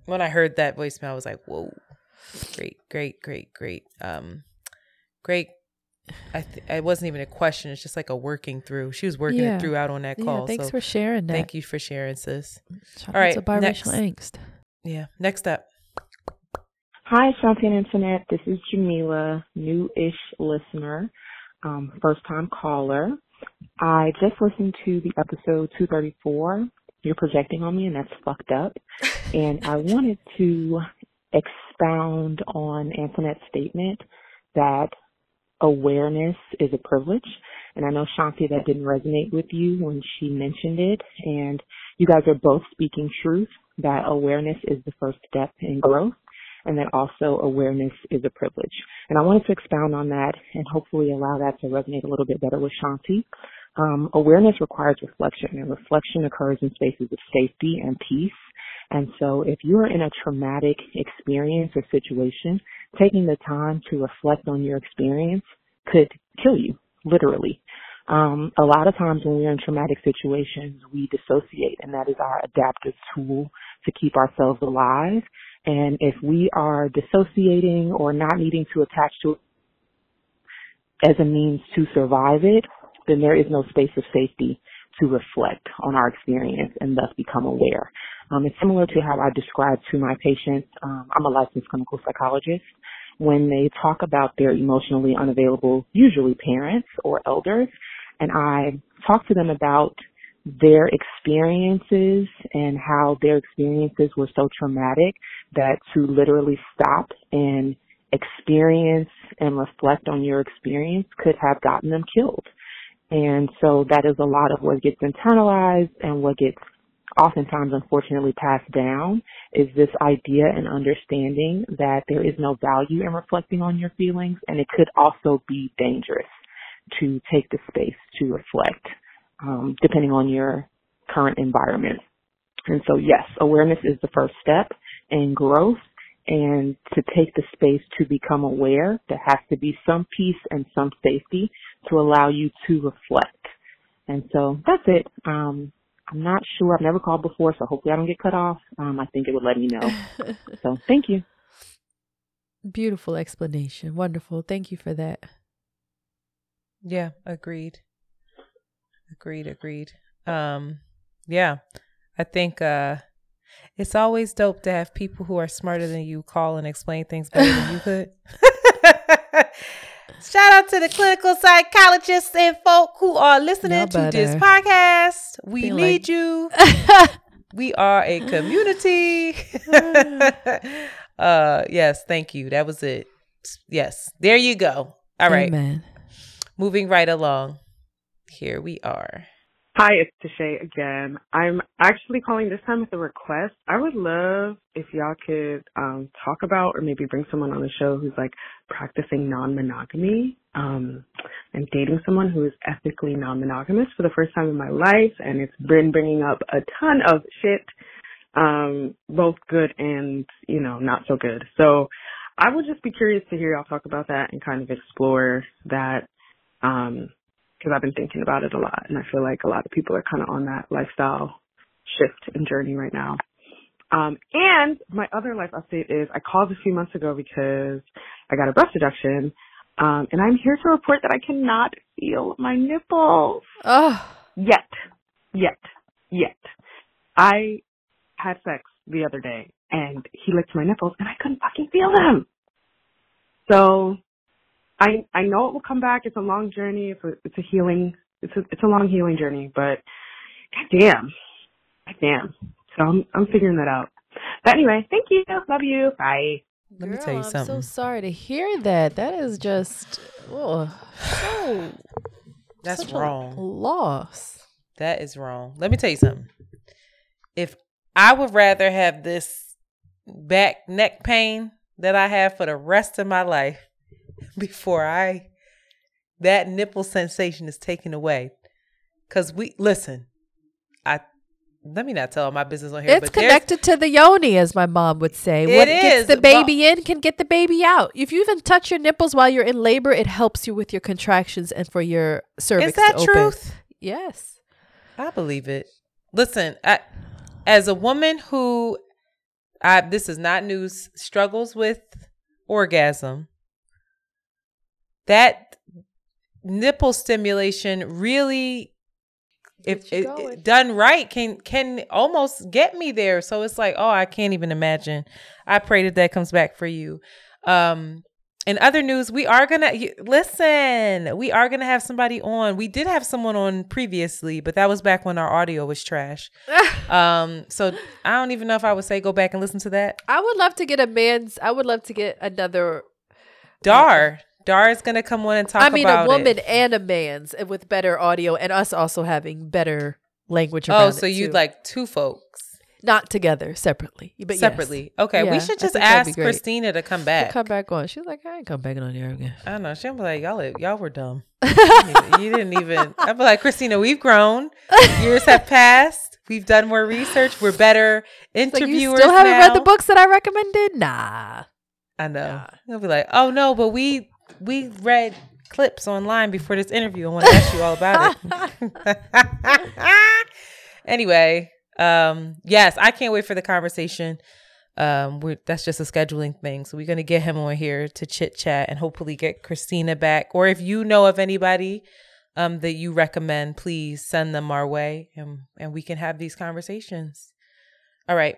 when I heard that voicemail, I was like, "Whoa, great, great, great, great, um, great." I th- it wasn't even a question; it's just like a working through. She was working Yeah. it through out on that yeah, call. thanks so for sharing that. thank you for sharing, sis. Shout All out right, biracial next. angst. Yeah. Next up. Hi, Shanti and Internet. This is Jamila, new-ish listener, um, first-time caller. I just listened to the episode 234. You're projecting on me, and that's fucked up. And I wanted to expound on Antoinette's statement that awareness is a privilege. And I know, Shanti, that didn't resonate with you when she mentioned it. And you guys are both speaking truth that awareness is the first step in growth and that also awareness is a privilege. And I wanted to expound on that and hopefully allow that to resonate a little bit better with Shanti. Um, awareness requires reflection, and reflection occurs in spaces of safety and peace. And so if you're in a traumatic experience or situation, taking the time to reflect on your experience could kill you, literally. Um, a lot of times when we're in traumatic situations, we dissociate, and that is our adaptive tool to keep ourselves alive. And if we are dissociating or not needing to attach to it as a means to survive it, then there is no space of safety to reflect on our experience and thus become aware. Um, it's similar to how I describe to my patients. Um, I'm a licensed clinical psychologist. When they talk about their emotionally unavailable, usually parents or elders, and I talk to them about their experiences and how their experiences were so traumatic that to literally stop and experience and reflect on your experience could have gotten them killed. And so that is a lot of what gets internalized and what gets oftentimes unfortunately passed down is this idea and understanding that there is no value in reflecting on your feelings and it could also be dangerous to take the space to reflect um, depending on your current environment. And so yes, awareness is the first step in growth and to take the space to become aware, there has to be some peace and some safety to allow you to reflect. And so that's it. Um, I'm not sure. I've never called before, so hopefully I don't get cut off. Um, I think it would let me know. so thank you. Beautiful explanation. Wonderful. Thank you for that. Yeah, agreed. Agreed, agreed. Um yeah. I think uh it's always dope to have people who are smarter than you call and explain things better than you could. Shout out to the clinical psychologists and folk who are listening to this podcast. We Feel need like- you. We are a community. uh yes, thank you. That was it. Yes. There you go. All right. Amen. Moving right along. Here we are. Hi, it's Tashay again. I'm actually calling this time with a request. I would love if y'all could um, talk about or maybe bring someone on the show who's like practicing non-monogamy um, and dating someone who is ethically non-monogamous for the first time in my life, and it's been bringing up a ton of shit, um, both good and you know not so good. So I would just be curious to hear y'all talk about that and kind of explore that. Um, because I've been thinking about it a lot, and I feel like a lot of people are kind of on that lifestyle shift and journey right now. Um, and my other life update is I called a few months ago because I got a breast reduction, um, and I'm here to report that I cannot feel my nipples Oh, yet, yet, yet. I had sex the other day, and he licked my nipples, and I couldn't fucking feel them. So I I know it will come back. It's a long journey. It's a it's a healing. It's a it's a long healing journey. But goddamn, goddamn. So I'm I'm figuring that out. But anyway, thank you. Love you. Bye. Let me tell you I'm something. so sorry to hear that. That is just oh, so That's such a wrong. loss. That is wrong. Let me tell you something. If I would rather have this back neck pain that I have for the rest of my life before I that nipple sensation is taken away. Cause we listen, I let me not tell my business on here. It's connected to the yoni, as my mom would say. It what gets the baby in can get the baby out. If you even touch your nipples while you're in labor, it helps you with your contractions and for your cervix. Is that to open. truth? Yes. I believe it. Listen, I, as a woman who, I this is not news, struggles with orgasm. That nipple stimulation really, if it, it done right, can can almost get me there. So it's like, oh, I can't even imagine. I pray that that comes back for you. Um, in other news, we are gonna listen. We are gonna have somebody on. We did have someone on previously, but that was back when our audio was trash. um, so I don't even know if I would say go back and listen to that. I would love to get a man's. I would love to get another. Dar, Dar is gonna come on and talk. I mean, a woman It. and a man's with better audio, and us also having better language. Oh, so you'd like two folks not together, separately, but yes. separately? Okay, Yeah, we should just think that'd be ask. Christina to come She'll back. come back on. She's like, I ain't come back on here again. I don't know. She'll be like, y'all, y'all were dumb. You didn't even- you didn't even. I'd be like, Christina, we've grown. Years have passed. We've done more research. We're better It's like, you still haven't read the books that I recommended? Nah. I know. He'll be like, oh no, but we we read clips online before this interview. I want to ask you all about it. anyway, um, yes, I can't wait for the conversation. Um, we're that's just a scheduling thing, so we're gonna get him on here to chit chat and hopefully get Christina back. Or if you know of anybody um that you recommend, please send them our way, and and we can have these conversations. All right,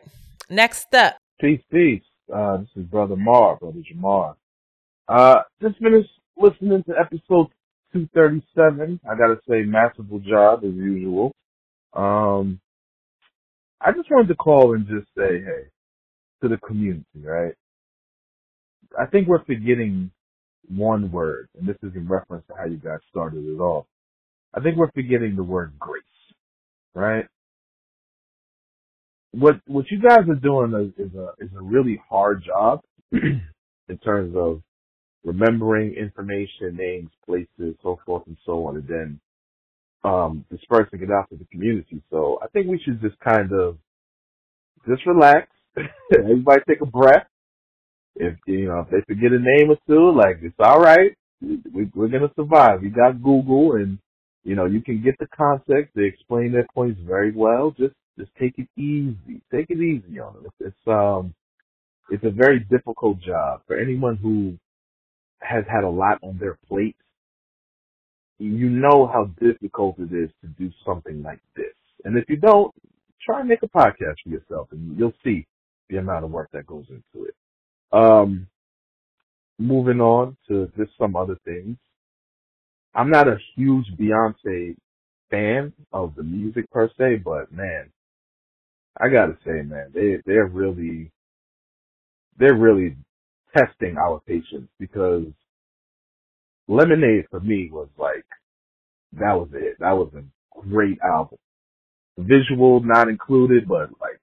next up. Peace, peace. Uh, this is Brother Mar, Brother Jamar. Uh, just finished listening to episode 237. I gotta say, masterful job as usual. Um, I just wanted to call and just say, hey, to the community, right? I think we're forgetting one word, and this is in reference to how you guys started it off. I think we're forgetting the word grace, right? what what you guys are doing is, is a is a really hard job in terms of remembering information, names, places, so forth and so on, and then um, dispersing it out to the community. So I think we should just kind of just relax. Everybody take a breath. If you know if they forget a name or two, like it's all right. We, we're gonna survive. We got Google, and you know you can get the context. They explain their points very well. Just just take it easy. Take it easy on them. It's, it's um it's a very difficult job for anyone who has had a lot on their plate. You know how difficult it is to do something like this. And if you don't, try and make a podcast for yourself and you'll see the amount of work that goes into it. Um moving on to just some other things. I'm not a huge Beyonce fan of the music per se, but man, I gotta say, man, they they're really they're really testing our patience because Lemonade for me was like that was it. That was a great album. Visual not included, but like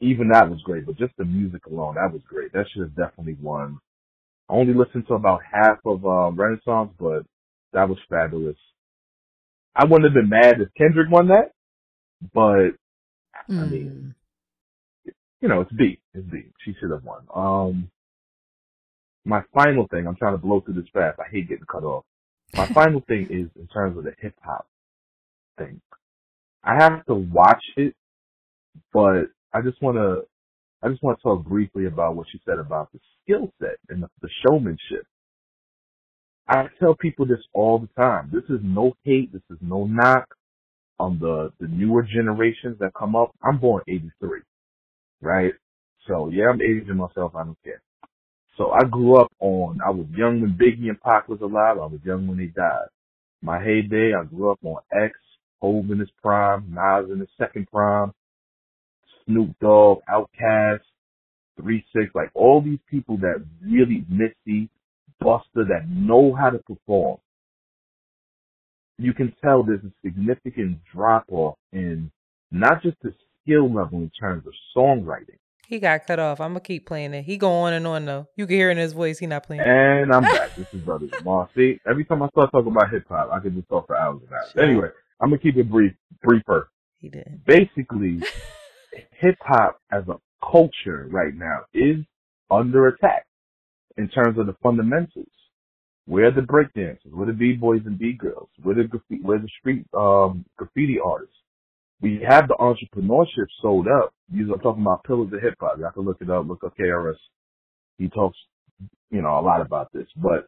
even that was great. But just the music alone, that was great. That should have definitely won. I only listened to about half of um, Renaissance, but that was fabulous. I wouldn't have been mad if Kendrick won that, but I mean, you know, it's B. It's B. She should have won. Um, my final thing, I'm trying to blow through this fast. I hate getting cut off. My final thing is in terms of the hip hop thing. I have to watch it, but I just want to, I just want to talk briefly about what you said about the skill set and the, the showmanship. I tell people this all the time. This is no hate. This is no knock on the, the newer generations that come up. I'm born 83, right? So yeah, I'm aging myself. I don't care. So I grew up on, I was young when Biggie and Pac was alive. I was young when they died. My heyday, I grew up on X, Hove in his prime, Nas in his second prime, Snoop Dogg, Outkast, Three Six, like all these people that really Missy, Buster, that know how to perform. You can tell there's a significant drop off in not just the skill level in terms of songwriting. He got cut off. I'm gonna keep playing it. He go on and on though. You can hear in his voice. He not playing. And I'm back. This is Brother Jamal. See, every time I start talking about hip hop, I can just talk for hours about it. Anyway, I'm gonna keep it brief, briefer. He did. basically hip hop as a culture right now is under attack in terms of the fundamentals. Where are the breakdancers? Where are the b-boys and b-girls? Where the graffiti, where the street um, graffiti artists? We have the entrepreneurship sold up. These are talking about pillars of hip hop. You have to look it up. Look up KRS. He talks, you know, a lot about this. But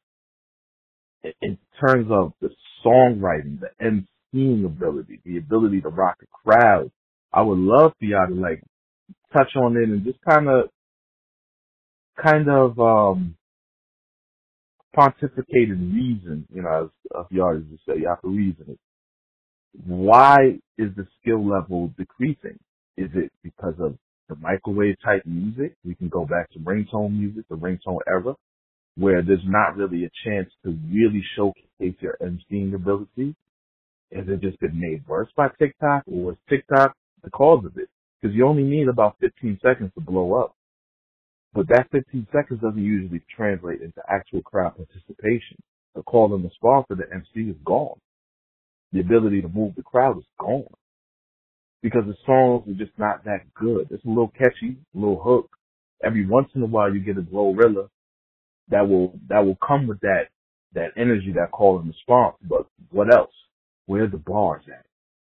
in- terms of the songwriting, the emceeing ability, the ability to rock a crowd, I would love for y'all to like touch on it and just kind of, kind of, um, pontificate and reason, you know, as, as artists would say, you have to reason it. Why is the skill level decreasing? Is it because of the microwave type music? We can go back to ringtone music, the ringtone era, where there's not really a chance to really showcase your emceeing ability. Has it just been made worse by TikTok or was TikTok the cause of it? Because you only need about 15 seconds to blow up. But that 15 seconds doesn't usually translate into actual crowd participation. The call and response for the MC is gone. The ability to move the crowd is gone. Because the songs are just not that good. It's a little catchy, a little hook. Every once in a while you get a Glorilla that will, that will come with that, that energy, that call and response. But what else? Where the bars at?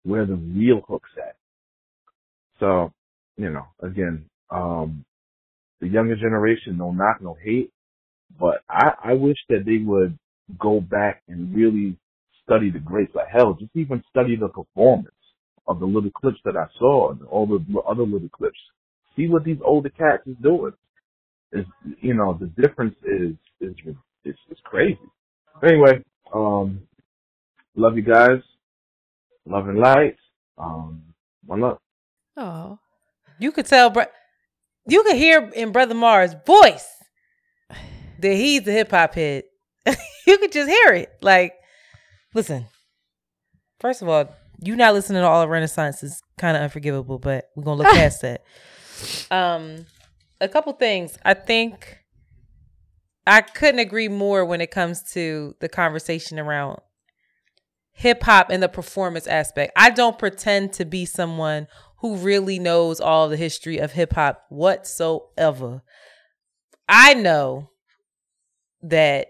Where the real hooks at? So, you know, again, um, the younger generation, no knock, no hate, but I, I wish that they would go back and really study the greats. Like hell, just even study the performance of the little clips that I saw and all the other little clips. See what these older cats is doing. Is you know the difference is is is, is crazy. Anyway, um, love you guys. Love and light. Um, one love. Oh, You could tell, bro. You could hear in Brother Mars' voice that he's the hip hop head. you could just hear it. Like, listen. First of all, you not listening to all of Renaissance is kind of unforgivable, but we're gonna look past that. Um, a couple things. I think I couldn't agree more when it comes to the conversation around hip hop and the performance aspect. I don't pretend to be someone who really knows all the history of hip hop whatsoever. I know that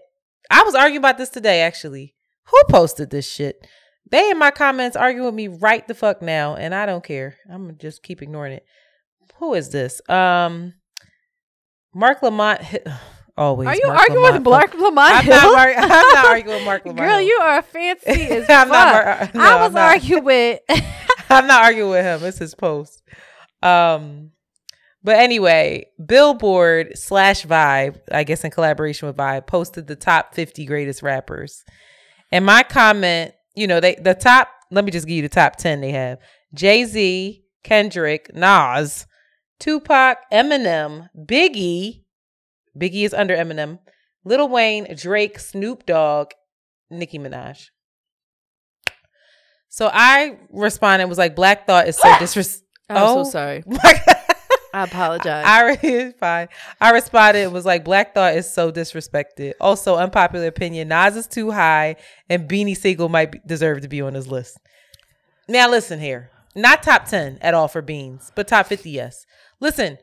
I was arguing about this today actually. Who posted this shit? They in my comments arguing with me right the fuck now, and I don't care. I'm gonna just keep ignoring it. Who is this? Um Mark Lamont always. are you Mark arguing with Mark Lamont I'm not, I'm not arguing with Mark Lamont. Girl, you are fancy as I'm fuck. not no, I was arguing with. I'm not arguing with him. It's his post. Um, but anyway, Billboard slash Vibe, I guess in collaboration with Vibe, posted the top 50 greatest rappers. And my comment, you know, they the top. Let me just give you the top 10 they have: Jay Z, Kendrick, Nas, Tupac, Eminem, Biggie. Biggie is under Eminem. Lil Wayne, Drake, Snoop Dogg, Nicki Minaj. So I responded was like Black Thought is so disrespectful. Oh, I'm Oh. so sorry. I apologize. I it's fine. I responded was like, Black Thought is so disrespected. Also, unpopular opinion: Nas is too high, and Beanie Sigel might be, deserve to be on this list. Now, listen here. Not top ten at all for Beans, but top fifty, yes. Listen,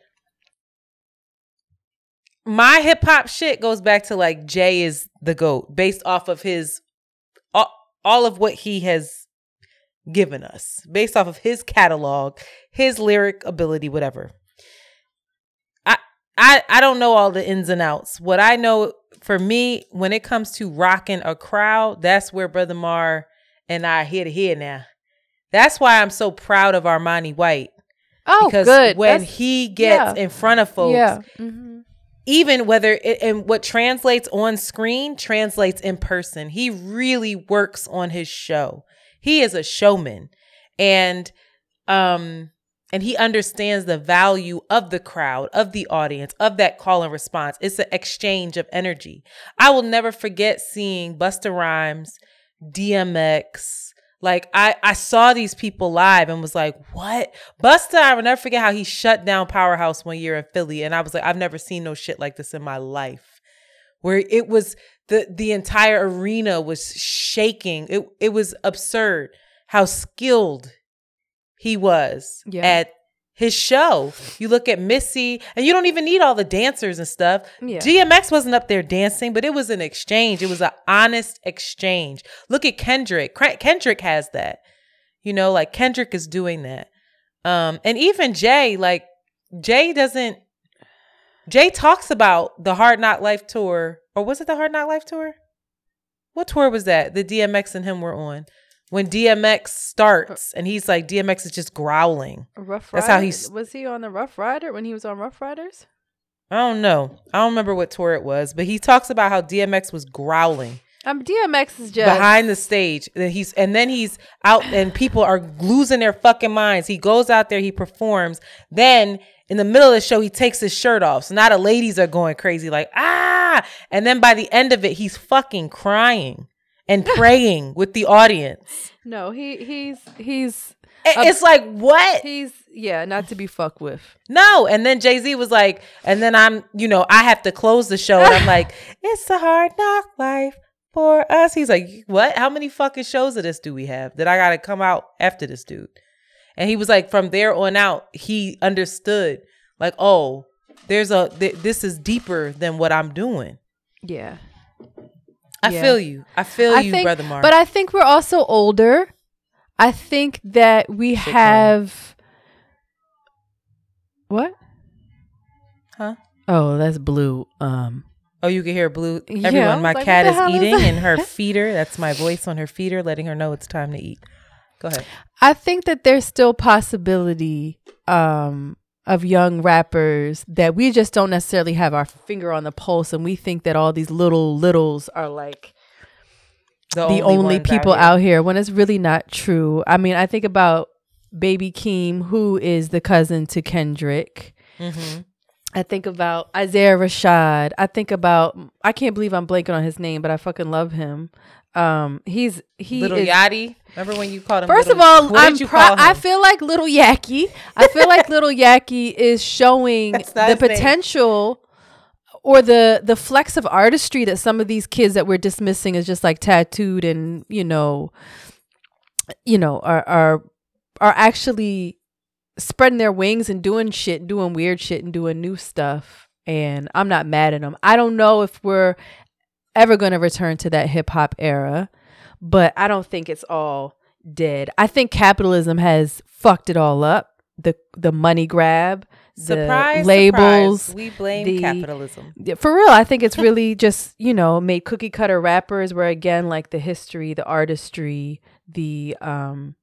my hip hop shit goes back to like Jay is the goat, based off of his all, all of what he has given us, based off of his catalog, his lyric ability, whatever. I I don't know all the ins and outs. What I know for me, when it comes to rocking a crowd, that's where Brother Mar and I are here to hear now. That's why I'm so proud of Armani White. oh, because good. when That's- he gets yeah. in front of folks, yeah. Mhm. even whether it, and what translates on screen translates in person. He really works on his show. He is a showman, and um, and he understands the value of the crowd, of the audience, of that call and response. It's an exchange of energy. I will never forget seeing Busta Rhymes, DMX. Like I, I saw these people live and was like, "What?" Busta, I will never forget how he shut down Powerhouse one year in Philly, and I was like, "I've never seen no shit like this in my life." Where it was the the entire arena was shaking. It it was absurd how skilled he was Yeah. at his show. You look at Missy, and you don't even need all the dancers and stuff. Yeah. DMX wasn't up there dancing, but it was an exchange. It was an honest exchange. Look at Kendrick. Kendrick has that. You know, like Kendrick is doing that. Um, and even Jay, like Jay doesn't. Jay talks about the Hard Knock Life tour, or was it the Hard Knock Life tour? What tour was that? The DMX and him were on when DMX starts, and he's like, DMX is just growling. Rough Rider. That's how he's- was he on the Rough Rider when he was on Rough Riders? I don't know. I don't remember what tour it was, but he talks about how DMX was growling Um, DMX is just behind the stage. And he's and then he's out and people are losing their fucking minds. He goes out there, he performs. Then in the middle of the show, he takes his shirt off. So now the ladies are going crazy, like, ah. And then by the end of it, he's fucking crying and praying with the audience. No, he he's he's Um, It's like, what? he's yeah, not to be fucked with. No. And then Jay Z was like, and then I'm, you know, I have to close the show. And I'm like, it's a hard knock life for us. He's like, what? How many fucking shows of this do we have that I got to come out after this dude? And he was like, from there on out, he understood, like, oh, there's a, th- this is deeper than what I'm doing. Yeah. I Yeah. feel you. I feel I you, think, brother Mark. But I think we're also older. I think that we Shit, have what? Huh? Oh, that's blue. Um Oh, you can hear blue. Everyone, was my like, cat is is eating and her feeder. That's my voice on her feeder, letting her know it's time to eat. Go ahead. I think that there's still possibility um of young rappers that we just don't necessarily have our finger on the pulse and we think that all these little littles are like the only, ones people here. out here when it's really not true. I mean, I think about Baby Keem, who is the cousin to Kendrick. Mhm. I think about Isaiah Rashad. I think about I can't believe I'm blanking on his name, but I fucking love him. Um, he's he Little is, Yachty. Remember when you called him? First Little- of all, what I'm did you proud. call I feel like Little Yacky. I feel like Little Yacky is showing the his name. potential or the the flex of artistry that some of these kids that we're dismissing as just like tattooed and you know, you know, are are are actually spreading their wings and doing shit, doing weird shit, and doing new stuff. And I'm not mad at them. I don't know if we're ever going to return to that hip hop era, but I don't think it's all dead. I think capitalism has fucked it all up. The the money grab, the Surprise, labels, surprise. We blame the- capitalism. for real, I think it's really just, you know, made cookie cutter rappers where again like the history, the artistry, the um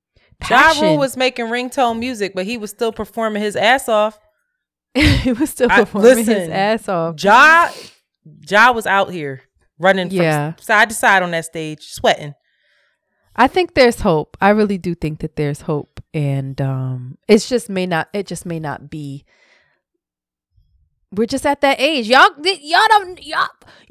Ja. Rule was making ringtone music, but he was still performing his ass off. he was still I- performing his ass off. Ja, Ja was out here running Yeah. side to side on that stage, sweating. I think there's hope. I really do think that there's hope, and um, it's just may not. It just may not be. We're just at that age, y'all. Y'all don't. Y'all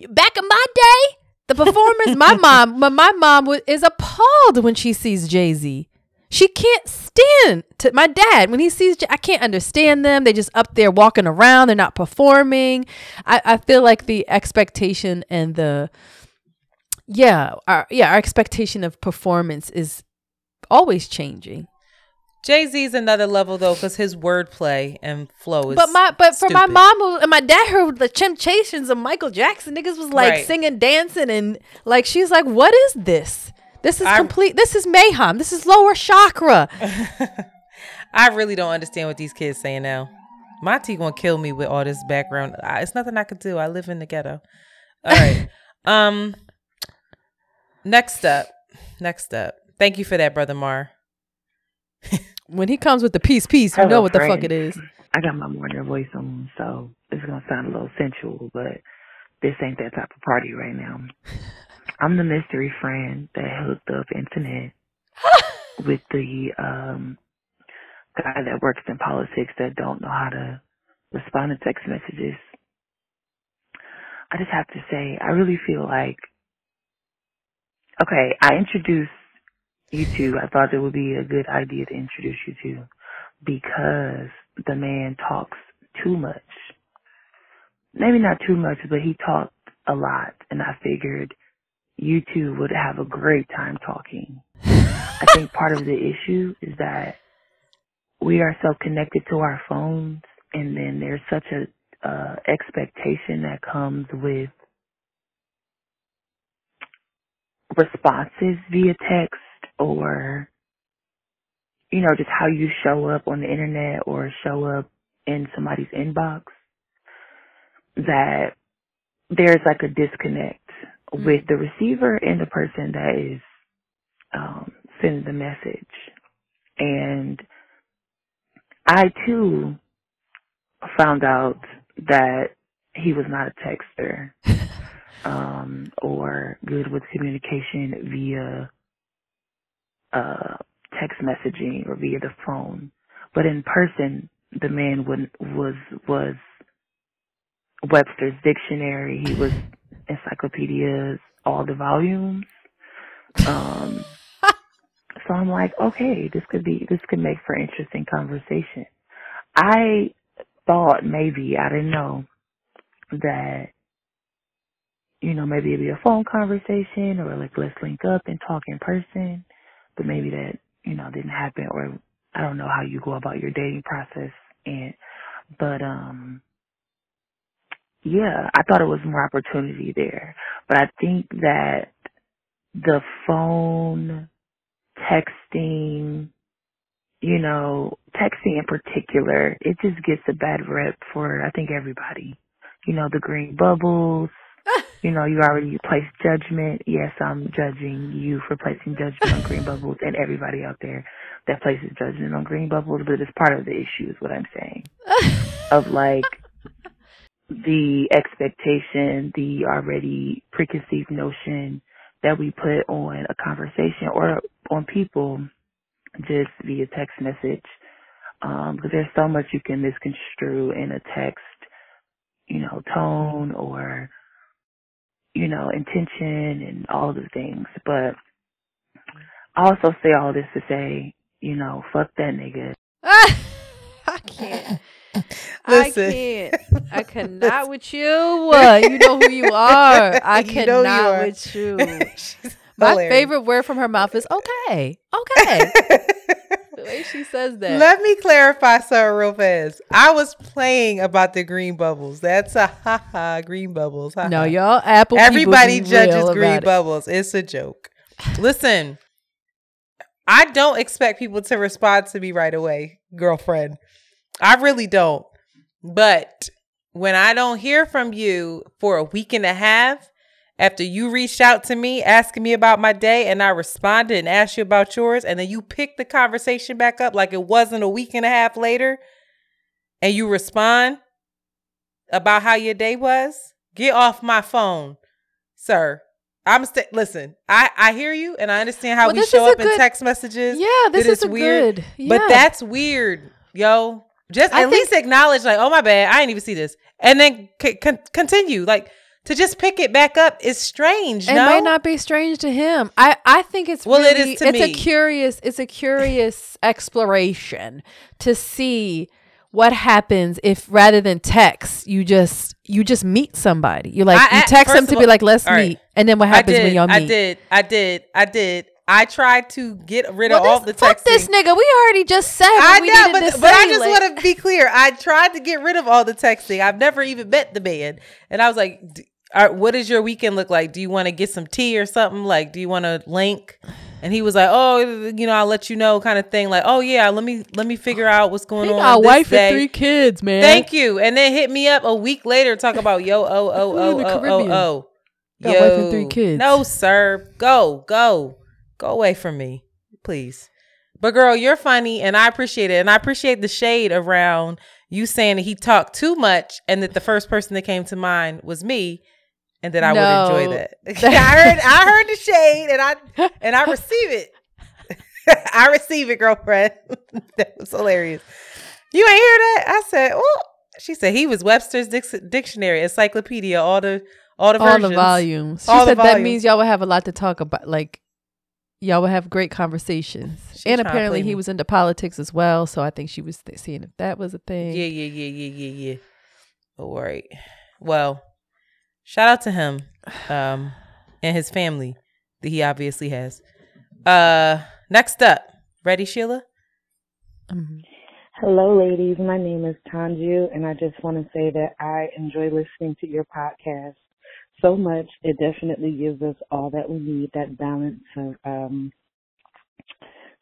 back in my day, the performers. my mom, my, my mom is appalled when she sees Jay Z. She can't stand to my dad when he sees. I can't understand them. They just up there walking around. They're not performing. I, I feel like the expectation and the yeah, our yeah, our expectation of performance is always changing. Jay Z's another level though, because his wordplay and flow is. But my but for my mom who- and my dad heard the temptations of Michael Jackson. Niggas was like Right. singing, dancing, and like she's like, "What is this? This is I- complete. This is mayhem. This is lower chakra." I really don't understand what these kids saying now. My Monty gonna kill me with all this background. I, it's nothing I could do. I live in the ghetto. All right. um. Next up. Next up. Thank you for that, brother Mar. when he comes with the peace, peace, you Hello, know what the fuck it is. I got my morning voice on, so it's gonna sound a little sensual, but this ain't that type of party right now. I'm the mystery friend that hooked up internet with the um guy that works in politics that don't know how to respond to text messages. I just have to say, I really feel like okay, I introduced you two. I thought it would be a good idea to introduce you two because the man talks too much. Maybe not too much, but he talked a lot, and I figured you two would have a great time talking. I think part of the issue is that we are so connected to our phones and then there's such a uh expectation that comes with responses via text or you know just how you show up on the internet or show up in somebody's inbox that there's like a disconnect with the receiver and the person that is um sending the message. And I too found out that he was not a texter um, or good with communication via uh, text messaging or via the phone. But in person, the man would, was was Webster's dictionary. He was encyclopedias, all the volumes. Um, so I'm like, okay, this could be, this could make for interesting conversation. I thought maybe, I didn't know that, you know, maybe it'd be a phone conversation or like let's link up and talk in person, but maybe that, you know, didn't happen or I don't know how you go about your dating process and, but, um, yeah, I thought it was more opportunity there, but I think that the phone texting, you know, texting in particular, it just gets a bad rep for I think everybody. You know, the green bubbles. You know, you already placed judgment. Yes, I'm judging you for placing judgment on green bubbles and everybody out there that places judgment on green bubbles, but it's part of the issue is what I'm saying. of like the expectation, the already preconceived notion that we put on a conversation or on people just via text message. Um, because there's so much you can misconstrue in a text, you know, tone or, you know, intention and all of the things. But I also say all this to say, you know, fuck that nigga. I can't. Listen. I can't. I cannot with you. Uh, you know who you are. I You know you cannot are. with you. My hilarious. favorite word from her mouth is okay. Okay. The way she says that. Let me clarify something real fast. I was playing about the green bubbles. That's a ha ha green bubbles. Ha, no, y'all Apple Everybody judges green it. bubbles. It's a joke. Listen, I don't expect people to respond to me right away, girlfriend. I really don't. But when I don't hear from you for a week and a half after you reached out to me asking me about my day and I responded and asked you about yours, and then you pick the conversation back up like it wasn't a week and a half later, and you respond about how your day was, get off my phone, sir. I'm st- listen. I I hear you and I understand how Well, we show up in text messages. Yeah, this is weird, good. But that's weird, yo. Just I at least acknowledge, like, oh my bad, I didn't even see this, and then c- con- continue. Like to just pick it back up is strange. It no, might not be strange to him. I, I think it's Well, it really, is to it's me. a curious it's a curious exploration to see what happens if rather than text you just you just meet somebody. You like I- you text them to be like let's right. meet, and then what happens did, when y'all meet? I did, I did, I did. I tried to get rid Well, of all the fuck texting. this nigga. We already just said I we know, but, but I just want to be clear. I tried to get rid of all the texting. I've never even met the man, and I was like, Right, "What does your weekend look like? Do you want to get some tea or something? Like, do you want to link?" And he was like, "Oh, you know, I'll let you know," kind of thing. Like, "Oh yeah, let me let me figure out what's going He on." got wife day." and three kids, man. Thank you. And then hit me up a week later, talk about yo oh oh oh oh oh oh. Got a wife and three kids. No, sir. Go, go, go away from me, please. But girl, you're funny, and I appreciate it, and I appreciate the shade around you saying that he talked too much, and that the first person that came to mind was me, and that I No. would enjoy that. I heard, I heard the shade, and I and I receive it. I receive it, girlfriend. that was hilarious. You ain't hear that? I said, "Oh." She said he was Webster's Dic- dictionary, encyclopedia, all the all the all versions. the volumes. She All said that means y'all would have a lot to talk about. Like y'all would have great conversations. She and apparently he was into politics as well. So I think she was th- seeing if that was a thing. Yeah, yeah, yeah, yeah, yeah, yeah. All right. Well, shout out to him, um, and his family that he obviously has. Uh, next up, ready, Sheila? Mhm. Hello, ladies. My name is Tanju, and I just want to say that I enjoy listening to your podcast so much. It definitely gives us all that we need, that balance of um,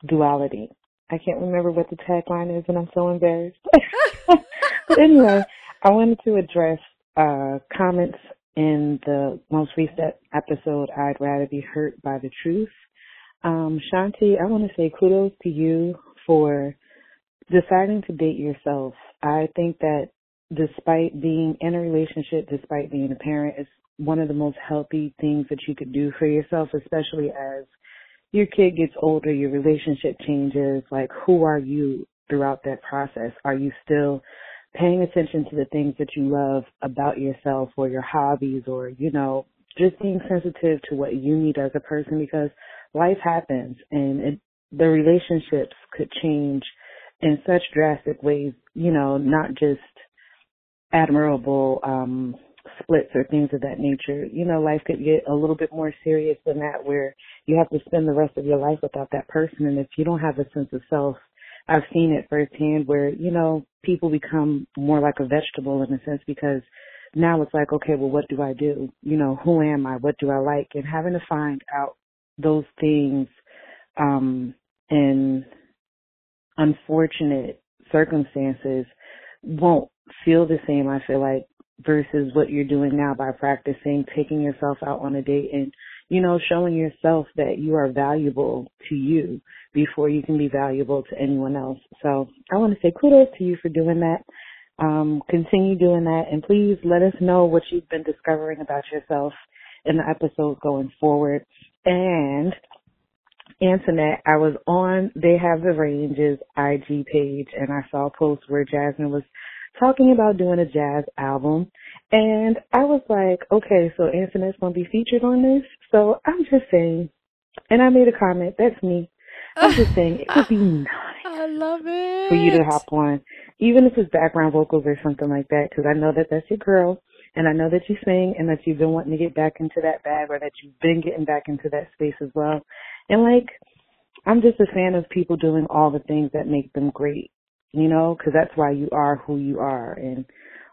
duality. I can't remember what the tagline is, and I'm so embarrassed. but anyway, I wanted to address uh, comments in the most recent episode, I'd Rather Be Hurt by the Truth. Um, Shanti, I want to say kudos to you for deciding to date yourself. I think that despite being in a relationship, despite being a parent, is one of the most healthy things that you could do for yourself, especially as your kid gets older, your relationship changes. Like, who are you throughout that process? Are you still paying attention to the things that you love about yourself or your hobbies or, you know, just being sensitive to what you need as a person because life happens and it, the relationships could change in such drastic ways, you know, not just admirable um splits or things of that nature. You know, life could get a little bit more serious than that where you have to spend the rest of your life without that person and if you don't have a sense of self, I've seen it firsthand where, you know, people become more like a vegetable in a sense because now it's like, okay, well what do I do? You know, who am I? What do I like? And having to find out those things um in unfortunate circumstances won't feel the same, I feel like, versus what you're doing now by practicing taking yourself out on a date and, you know, showing yourself that you are valuable to you before you can be valuable to anyone else. So I want to say kudos to you for doing that. Um, continue doing that and please let us know what you've been discovering about yourself in the episodes going forward. And Antoinette, I was on They Have the Ranges IG page and I saw a post where Jasmine was talking about doing a jazz album. And I was like, okay, so Antoinette's going to be featured on this. So I'm just saying, and I made a comment, that's me. I'm just saying, it would be nice. I love it. For you to hop on, even if it's background vocals or something like that, because I know that that's your girl. And I know that you sing and that you've been wanting to get back into that bag or that you've been getting back into that space as well. And like, I'm just a fan of people doing all the things that make them great, you know, because that's why you are who you are and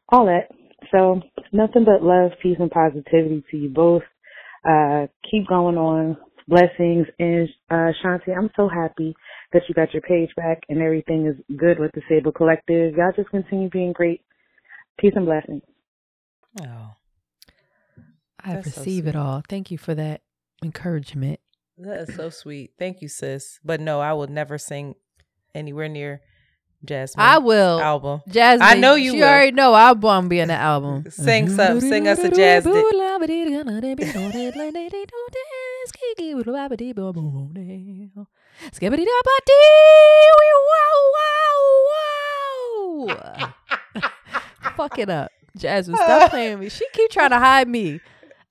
all that. So nothing but love, peace, and positivity to you both. Uh, keep going on. Blessings. And, uh, Shanti, I'm so happy that you got your page back and everything is good with the Sable Collective. Y'all just continue being great. Peace and blessings. Oh, I That's so receive it all. Thank you for that encouragement. that is so sweet. Thank you, sis. But no, I will never sing anywhere near Jasmine. I will. album. Jasmine, I know you She will. already know I'll to be in the album. Sing some, sing us a jazz. Fuck it up. Jasmine, stop playing me. She keep trying to hide me.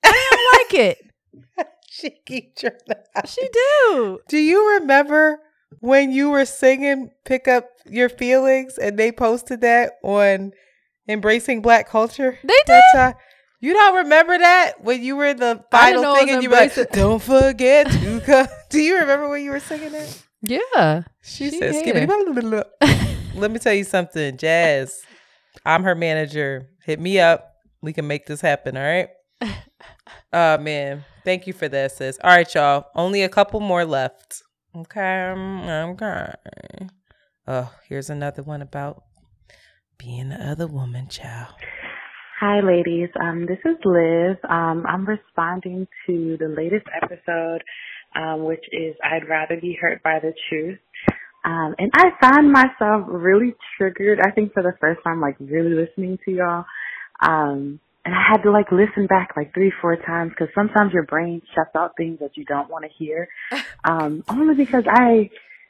I don't like it. she keep trying to- She do. Do you remember when you were singing "Pick Up Your Feelings" and they posted that on Embracing Black Culture? They did? time? You don't remember that when you were in the final thing and you were like, "Don't forget to come." Do you remember when you were singing that? Yeah. She, She said. Let me tell you something, Jazz. I'm her manager. Hit me up. We can make this happen. All right. Oh man, thank you for that, sis. All right, y'all. Only a couple more left. Okay. Okay. Oh, here's another one about being the other woman, child. Hi, ladies. Um, this is Liz. Um, I'm responding to the latest episode, um, which is I'd rather be hurt by the truth. Um, and I find myself really triggered. I think for the first time, like really listening to y'all. Um, and I had to like listen back like three, four times because sometimes your brain shuts out things that you don't want to hear. Um, only because I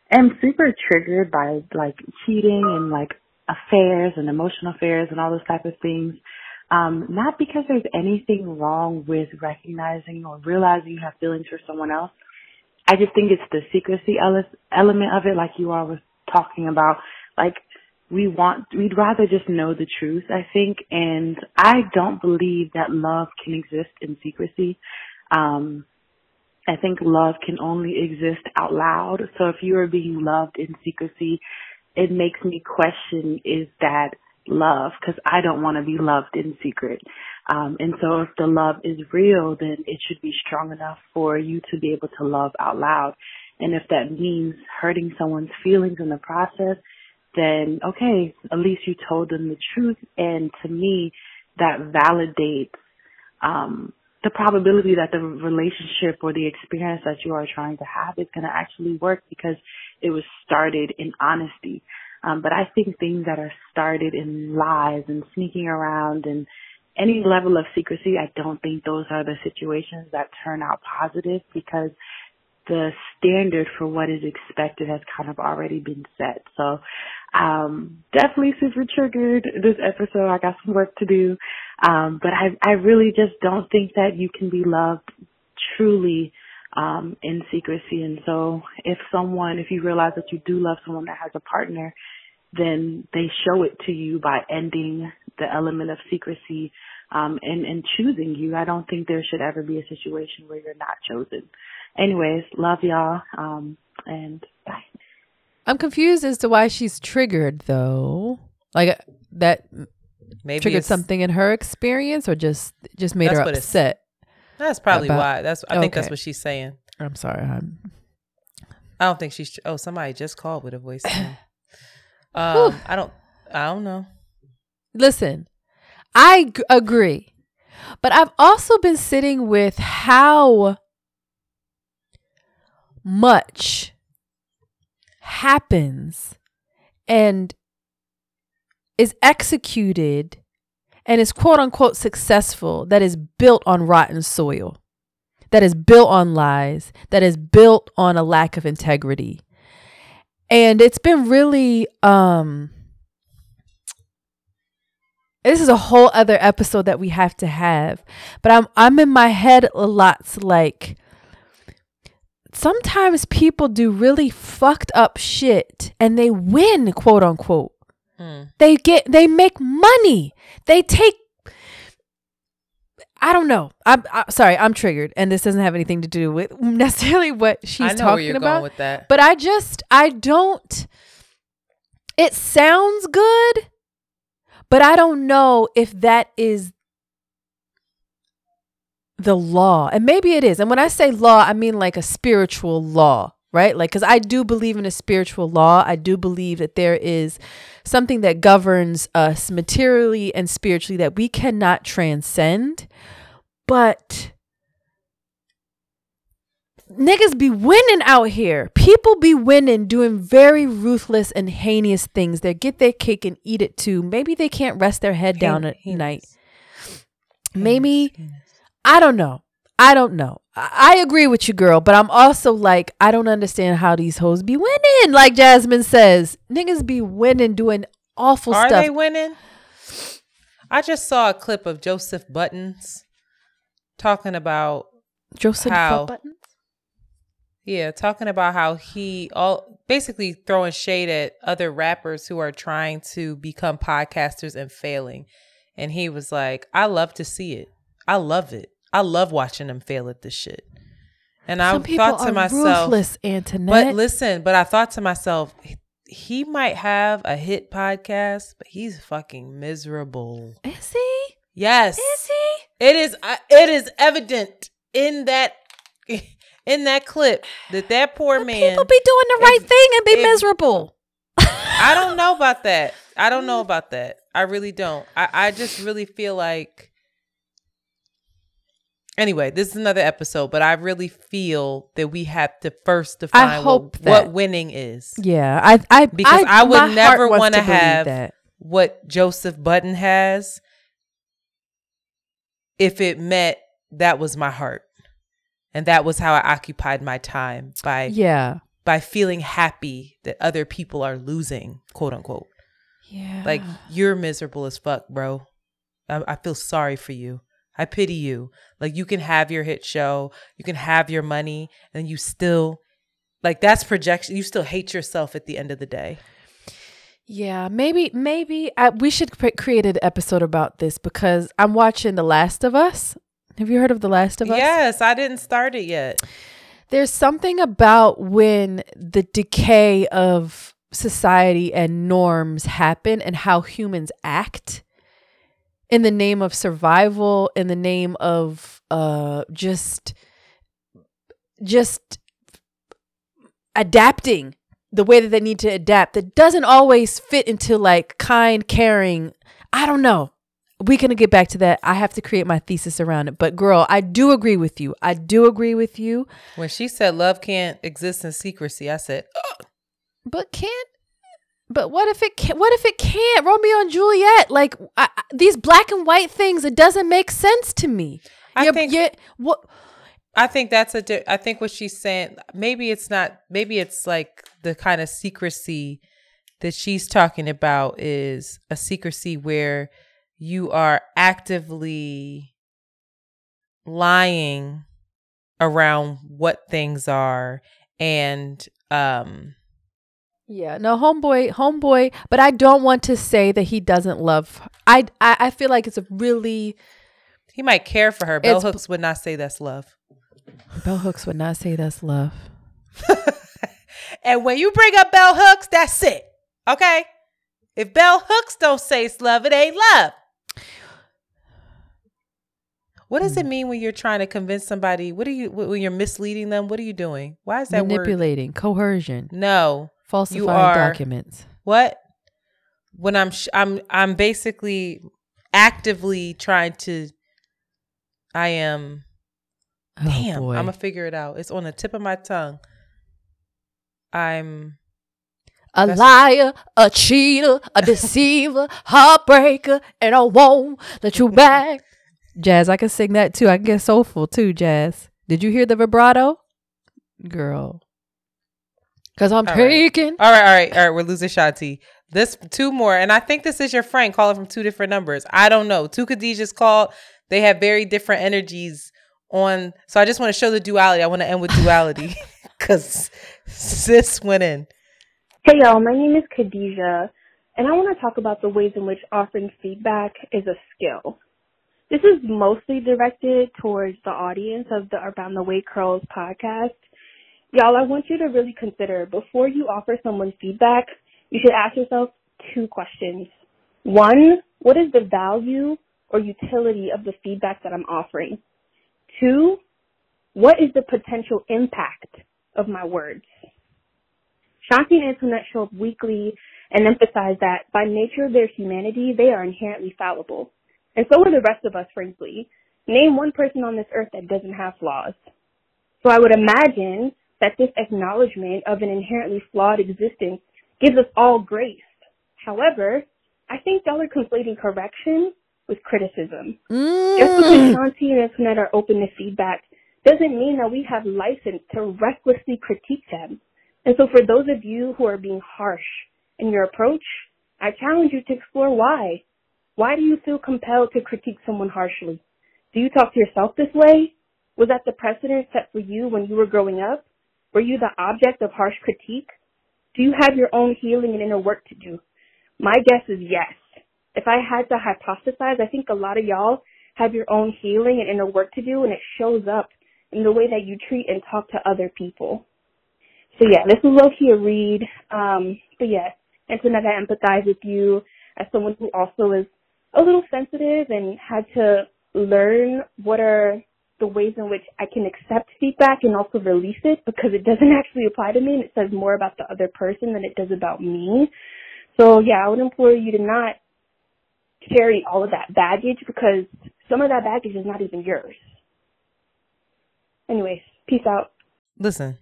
am super triggered by like cheating and like affairs and emotional affairs and all those type of things. Um, not because there's anything wrong with recognizing or realizing you have feelings for someone else. I just think it's the secrecy ele- element of it, like you all was talking about. Like we want, we'd rather just know the truth, I think, and I don't believe that love can exist in secrecy. Um, I think love can only exist out loud. So if you are being loved in secrecy, it makes me question is that love because I don't want to be loved in secret. Um, and so if the love is real, then it should be strong enough for you to be able to love out loud. And if that means hurting someone's feelings in the process, then okay, at least you told them the truth. And to me, that validates um, the probability that the relationship or the experience that you are trying to have is going to actually work because it was started in honesty. Um, but I think things that are started in lies and sneaking around and any level of secrecy, I don't think those are the situations that turn out positive because the standard for what is expected has kind of already been set. So, um, definitely super triggered this episode. I got some work to do. Um, but I, I really just don't think that you can be loved truly, um, in secrecy. And so if someone, if you realize that you do love someone that has a partner, then they show it to you by ending the element of secrecy um, and, and choosing you. I don't think there should ever be a situation where you're not chosen. Anyways, love y'all um, and bye. I'm confused as to why she's triggered though. Like uh, that Maybe triggered something in her experience or just just made her upset. That's probably about- why. That's I think that's what she's saying. I'm sorry. I'm I don't think she's. Oh, somebody just called with a voice. um, I don't. I don't know. Listen, I g- agree. But I've also been sitting with how much happens and is executed and is quote unquote successful that is built on rotten soil, that is built on lies, that is built on a lack of integrity. And it's been really um this is a whole other episode that we have to have. But I'm I'm in my head a lot like sometimes people do really fucked up shit and they win, quote unquote. Hmm. They get they make money. They take I don't know. I'm, i sorry. I'm triggered, and this doesn't have anything to do with necessarily what she's I know talking where you're about. going with that. But I just I don't. It sounds good, but I don't know if that is the law. And maybe it is. And when I say law, I mean like a spiritual law, right? Like, because I do believe in a spiritual law. I do believe that there is something that governs us materially and spiritually that we cannot transcend. But niggas be winning out here. People be winning doing very ruthless and heinous things. They get their cake and eat it too. Maybe they can't rest their head down at night. Maybe I don't know. I don't know. I, agree with you, girl, but I'm also like, I don't understand how these hoes be winning. Like Jasmine says, niggas be winning doing awful Are stuff. Are they winning? I just saw a clip of Joe Budden talking about Joseph how, Buttons? Yeah, talking about how he all basically throwing shade at other rappers who are trying to become podcasters and failing. And he was like, I love to see it. I love it. I love watching them fail at this shit. And Some I thought to are myself, ruthless, Antoinette. but listen, but I thought to myself, he might have a hit podcast, but he's fucking miserable. Is he? Yes. Is he? It is. uh, It is evident in that in that clip that that poor man. People be doing the right thing and be if- miserable. I don't know about that. I don't know about that. I really don't. I, I just really feel like. Anyway, this is another episode, but I really feel that we have to first define hope what, that- what winning is. Yeah, I, I because I, my would never want to have that. what Joe Budden has if it meant that was my heart. And that was how I occupied my time by Yeah. by feeling happy that other people are losing, quote unquote. Yeah. Like you're miserable as fuck, bro. I, I feel sorry for you. I pity you. Like you can have your hit show, you can have your money, and you still like that's projection. You still hate yourself at the end of the day. Yeah, maybe maybe I, we should cre- create an episode about this because I'm watching The Last of Us. Have you heard of The Last of Us? Yes, I didn't start it yet. There's something about when the decay of society and norms happen and how humans act in the name of survival in the name of uh just just adapting the way that they need to adapt that doesn't always fit into like kind caring. I don't know. We can get back to that. I have to create my thesis around it. But girl i do agree with you. I do agree with you. When she said love can't exist in secrecy, I said, but can't but what if it can what if it can't romeo and juliet like I, I- these black and white things it doesn't make sense to me I You're- think you're- what I think that's a. Di- I think what she's saying. Maybe it's not. Maybe it's like the kind of secrecy that she's talking about is a secrecy where you are actively lying around what things are and um Yeah, no, homeboy, homeboy. But I don't want to say that he doesn't love. her. I, I, I feel like it's a really. he might care for her. Bell Hooks would not say that's love. Bell Hooks would not say that's love. And when you bring up Bell Hooks, that's it. Okay? If Bell Hooks don't say it's love, it ain't love. What does it mm. mean when you're trying to convince somebody? What are you when you're misleading them? What are you doing? Why is that word? Manipulating, coercion, No. Falsifying are- documents. What? When I'm sh- I'm I'm basically actively trying to I am Oh Damn, boy. I'm gonna figure it out. It's on the tip of my tongue. I'm a liar, a cheater, a deceiver, heartbreaker, and I won't let you back. Jazz, I can sing that too. I can get soulful too, Jazz. Did you hear the vibrato? Girl. Cause I'm All right. taking. All right, all right, all right. We're losing Shanti. This two more, and I think this is your friend calling from two different numbers. I don't know. Two Khadijas called. They have very different energies on. So I just want to show the duality. I want to end with duality because sis went in. Hey y'all, my name is Khadijah, and I want to talk about the ways in which offering feedback is a skill. This is mostly directed towards the audience of the Around the Way Curls podcast. Y'all, I want you to really consider before you offer someone feedback, you should ask yourself two questions. One, what is the value or utility of the feedback that I'm offering? Two, what is the potential impact of my words? Shanti and Antoinette show up weekly and emphasize that by nature of their humanity, they are inherently fallible. And so are the rest of us, frankly. Name one person on this earth that doesn't have flaws. So I would imagine that this acknowledgement of an inherently flawed existence gives us all grace. However, I think y'all are conflating correction with criticism. Mm. Just because Shanti and Antoinette are open to feedback doesn't mean that we have license to recklessly critique them. And so for those of you who are being harsh in your approach, I challenge you to explore why. Why do you feel compelled to critique someone harshly? Do you talk to yourself this way? Was that the precedent set for you when you were growing up? Were you the object of harsh critique? Do you have your own healing and inner work to do? My guess is yes. If I had to hypothesize, I think a lot of y'all have your own healing and inner work to do, and it shows up in the way that you treat and talk to other people. So yeah, this is low key a read. Um, but yeah, Antoinette, I empathize with you as someone who also is a little sensitive and had to learn what are the ways in which I can accept feedback and also release it because it doesn't actually apply to me and it says more about the other person than it does about me. So yeah, I would implore you to not carry all of that baggage because some of that baggage is not even yours. Anyways, peace out. Listen,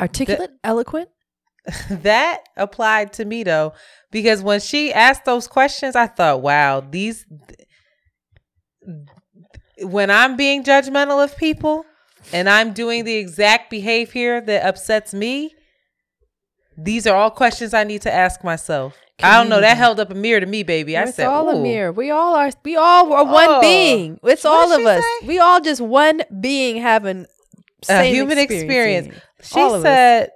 Articulate, eloquent. that applied to me though, because when she asked those questions, I thought, wow, these. When I'm being judgmental of people and I'm doing the exact behavior that upsets me, these are all questions I need to ask myself. I don't know. That held up a mirror to me, baby. I it's said, all a mirror. We all are. We all are one Oh. being. It's What all of us. say? We all just one being having a human experience. experiencing. She All said,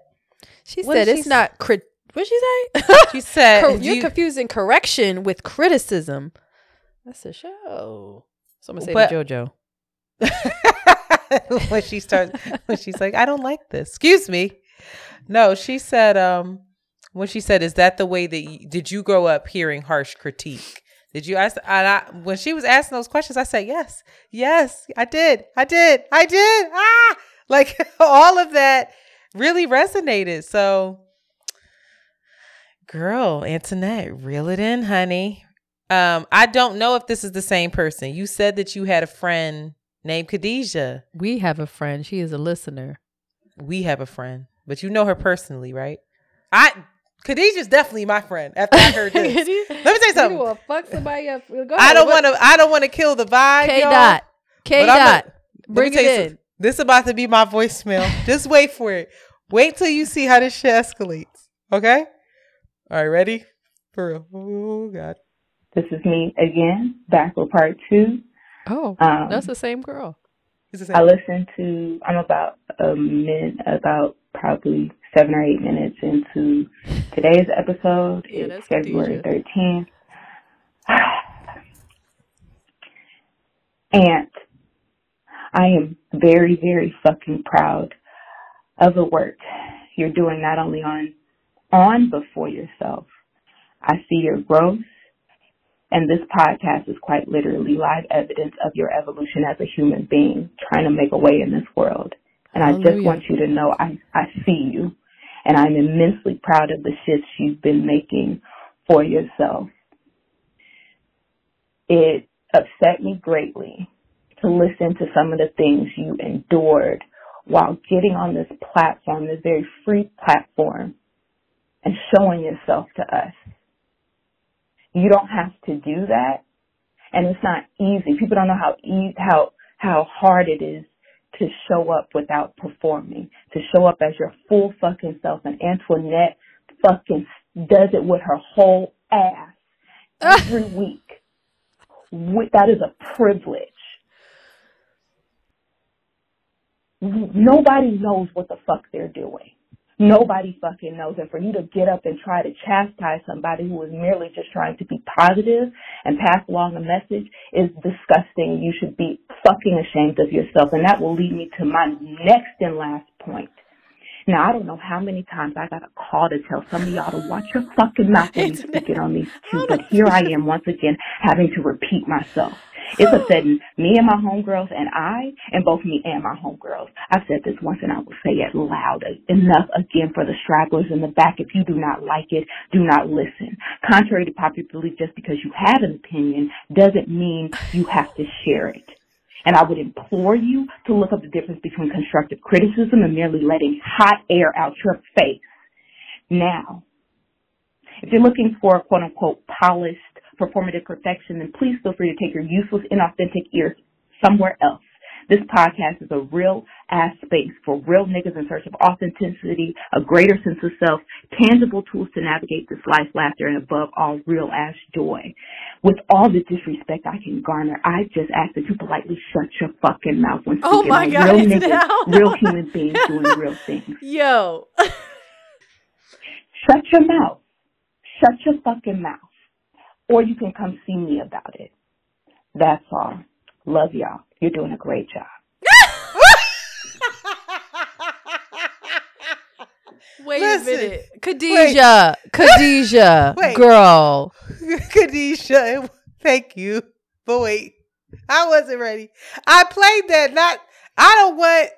She said did she it's not. Crit- what she say? She said, do you're you- confusing correction with criticism. That's a show. So I'm gonna say But- to JoJo. when she starts when she's like, I don't like this. Excuse me. No, she said, um, when she said, "Is that the way that you, did you grow up hearing harsh critique?" Did you ask? And I, when she was asking those questions, I said, "Yes, yes, I did, I did, I did." Ah, like all of that really resonated. So, girl, Antoinette, reel it in, honey. Um, I don't know if this is the same person. You said that you had a friend named Khadijah. We have a friend. She is a listener. We have a friend, but you know her personally, right? I Khadijah's definitely my friend. After I heard this, let me tell you something. You will fuck somebody up. Go I don't want to. I don't want to kill the vibe. K y'all, dot. K dot. Bring it in. something. This is about to be my voicemail. Just wait for it. Wait till you see how this shit escalates. Okay. All right. Ready? For real. Oh God. This is me again, back with part two. Oh, Um, that's the same girl. I listened to. I'm about a minute, about probably seven or eight minutes into today's episode. Yeah, it's February 13th. And I am very, very fucking proud of the work you're doing, not only on on but for yourself. I see your growth, and this podcast is quite literally live evidence of your evolution as a human being, trying to make a way in this world. And I just want you to know I, I see you, and I'm immensely proud of the shifts you've been making for yourself. It upset me greatly to listen to some of the things you endured while getting on this platform, this very free platform, and showing yourself to us. You don't have to do that, and it's not easy. People don't know how e- how how hard it is to show up without performing, to show up as your full fucking self. And Antoinette fucking does it with her whole ass every week. That is a privilege. Nobody knows what the fuck they're doing. Nobody fucking knows. And for you to get up and try to chastise somebody who is merely just trying to be positive and pass along a message is disgusting. You should be fucking ashamed of yourself. And that will lead me to my next and last point. Now, I don't know how many times I got a call to tell some of y'all to watch your fucking mouth when you speaking on these two, but here I am once again having to repeat myself. It's upsetting me and my homegirls and I, and both me and my homegirls. I've said this once and I will say it loud. Enough again for the stragglers in the back. If you do not like it, do not listen. Contrary to popular belief, just because you have an opinion doesn't mean you have to share it. And I would implore you to look up the difference between constructive criticism and merely letting hot air out your face. Now, if you're looking for quote unquote polished performative perfection, then please feel free to take your useless, inauthentic ears somewhere else. This podcast is a real ass space for real niggas in search of authenticity, a greater sense of self, tangible tools to navigate this life, laughter, and above all, real ass joy. With all the disrespect I can garner, I just ask that you politely shut your fucking mouth when Oh speaking my on God, real niggas, now. real human beings doing real things. Yo. Shut your mouth. Shut your fucking mouth. Or you can come see me about it. That's all. Love y'all. You're doing a great job. Wait Listen. a minute. Khadijah. Khadijah. Wait. Girl. Khadijah, thank you. But wait, I wasn't ready. I played that. Not. I don't want.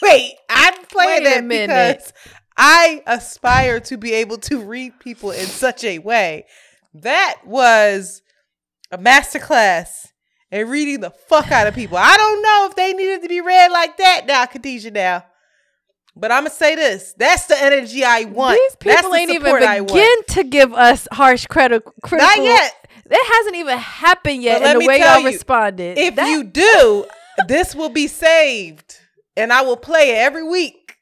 wait, I played Wait a that minute. because I aspire to be able to read people in such a way. That was a masterclass in reading the fuck out of people. I don't know if they needed to be read like that now, Khadijah. Now. But I'm gonna say this: that's the energy I want. These people the ain't even begin to give us harsh credit. Critical. Not yet. That hasn't even happened yet. But let the me way tell y'all you, responded. If that- you do, this will be saved, and I will play it every week.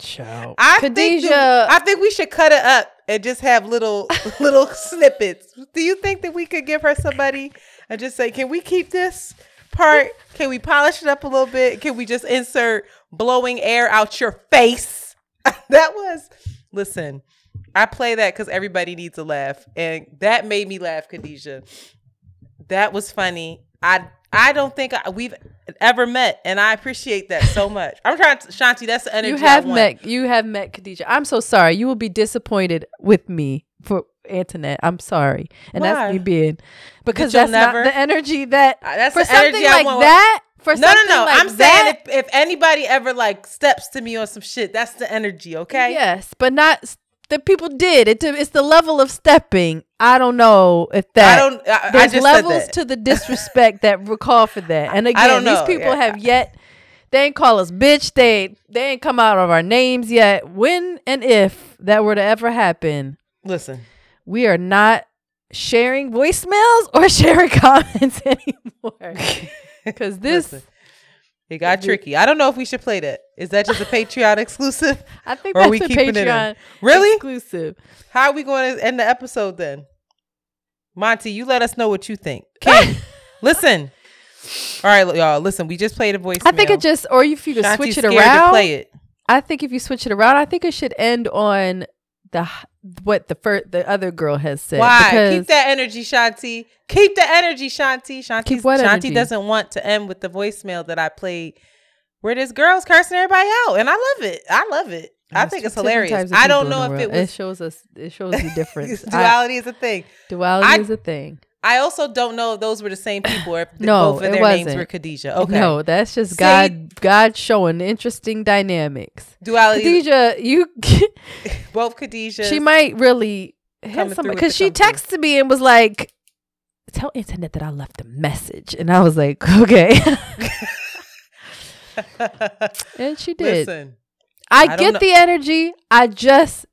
Ciao. I think Khadijah. that- I think we should cut it up and just have little little snippets. Do you think that we could give her somebody and just say, "Can we keep this part? Can we polish it up a little bit? Can we just insert blowing air out your face?" that was listen. I play that because everybody needs a laugh, and that made me laugh, Khadijah. That was funny. I I don't think I, we've ever met, and I appreciate that so much. I'm trying to, Shanti. That's the energy You have I met you have met Khadijah. I'm so sorry. You will be disappointed with me for Antoinette. I'm sorry. And Why? that's me being because that's never- not the energy that Uh, That's for the something energy I like want. that. For no, no, no. like I'm saying if, if anybody ever like steps to me on some shit, that's the energy. Okay. Yes, but not the people did. It, it's the level of stepping. I don't know if that. I don't. I, I There's just said levels that. to the disrespect that recall for that. And I again, these people Yeah. have yet. They ain't call us bitch. They they ain't come out of our names yet. When and if that were to ever happen, Listen, we are not sharing voicemails or sharing comments anymore. Because this, Listen. it got tricky. I don't know if we should play that. Is that just a Patreon exclusive? I think that's we a keeping it? Patreon Really? exclusive. How are we going to end the episode then? Monty, you let us know what you think. King, listen. All right, y'all. Listen, we just played a voicemail. I think it just, or if you could Shanti's switch it around. To play it. I think if you switch it around, I think it should end on the what the first the other girl has said. Why? Keep that energy, Shanti. Keep the energy, Shanti. Shanti. Shanti energy? doesn't want to end with the voicemail that I played where this girl's cursing everybody out. And I love it. I love it. I think it's hilarious. I don't know if it was It shows us. It shows the difference. I- duality is a thing. duality I- is a thing. I also don't know if those were the same people or if No, both of their wasn't. names were Khadijah. Okay. No, that's just See? God. God showing interesting dynamics. Duality. Khadijah, you. both Khadijah. she might really hit somebody because she texted me and was like, "Tell Antoinette that I left a message," and I was like, "Okay." and she did. Listen. I, I get know- the energy. I just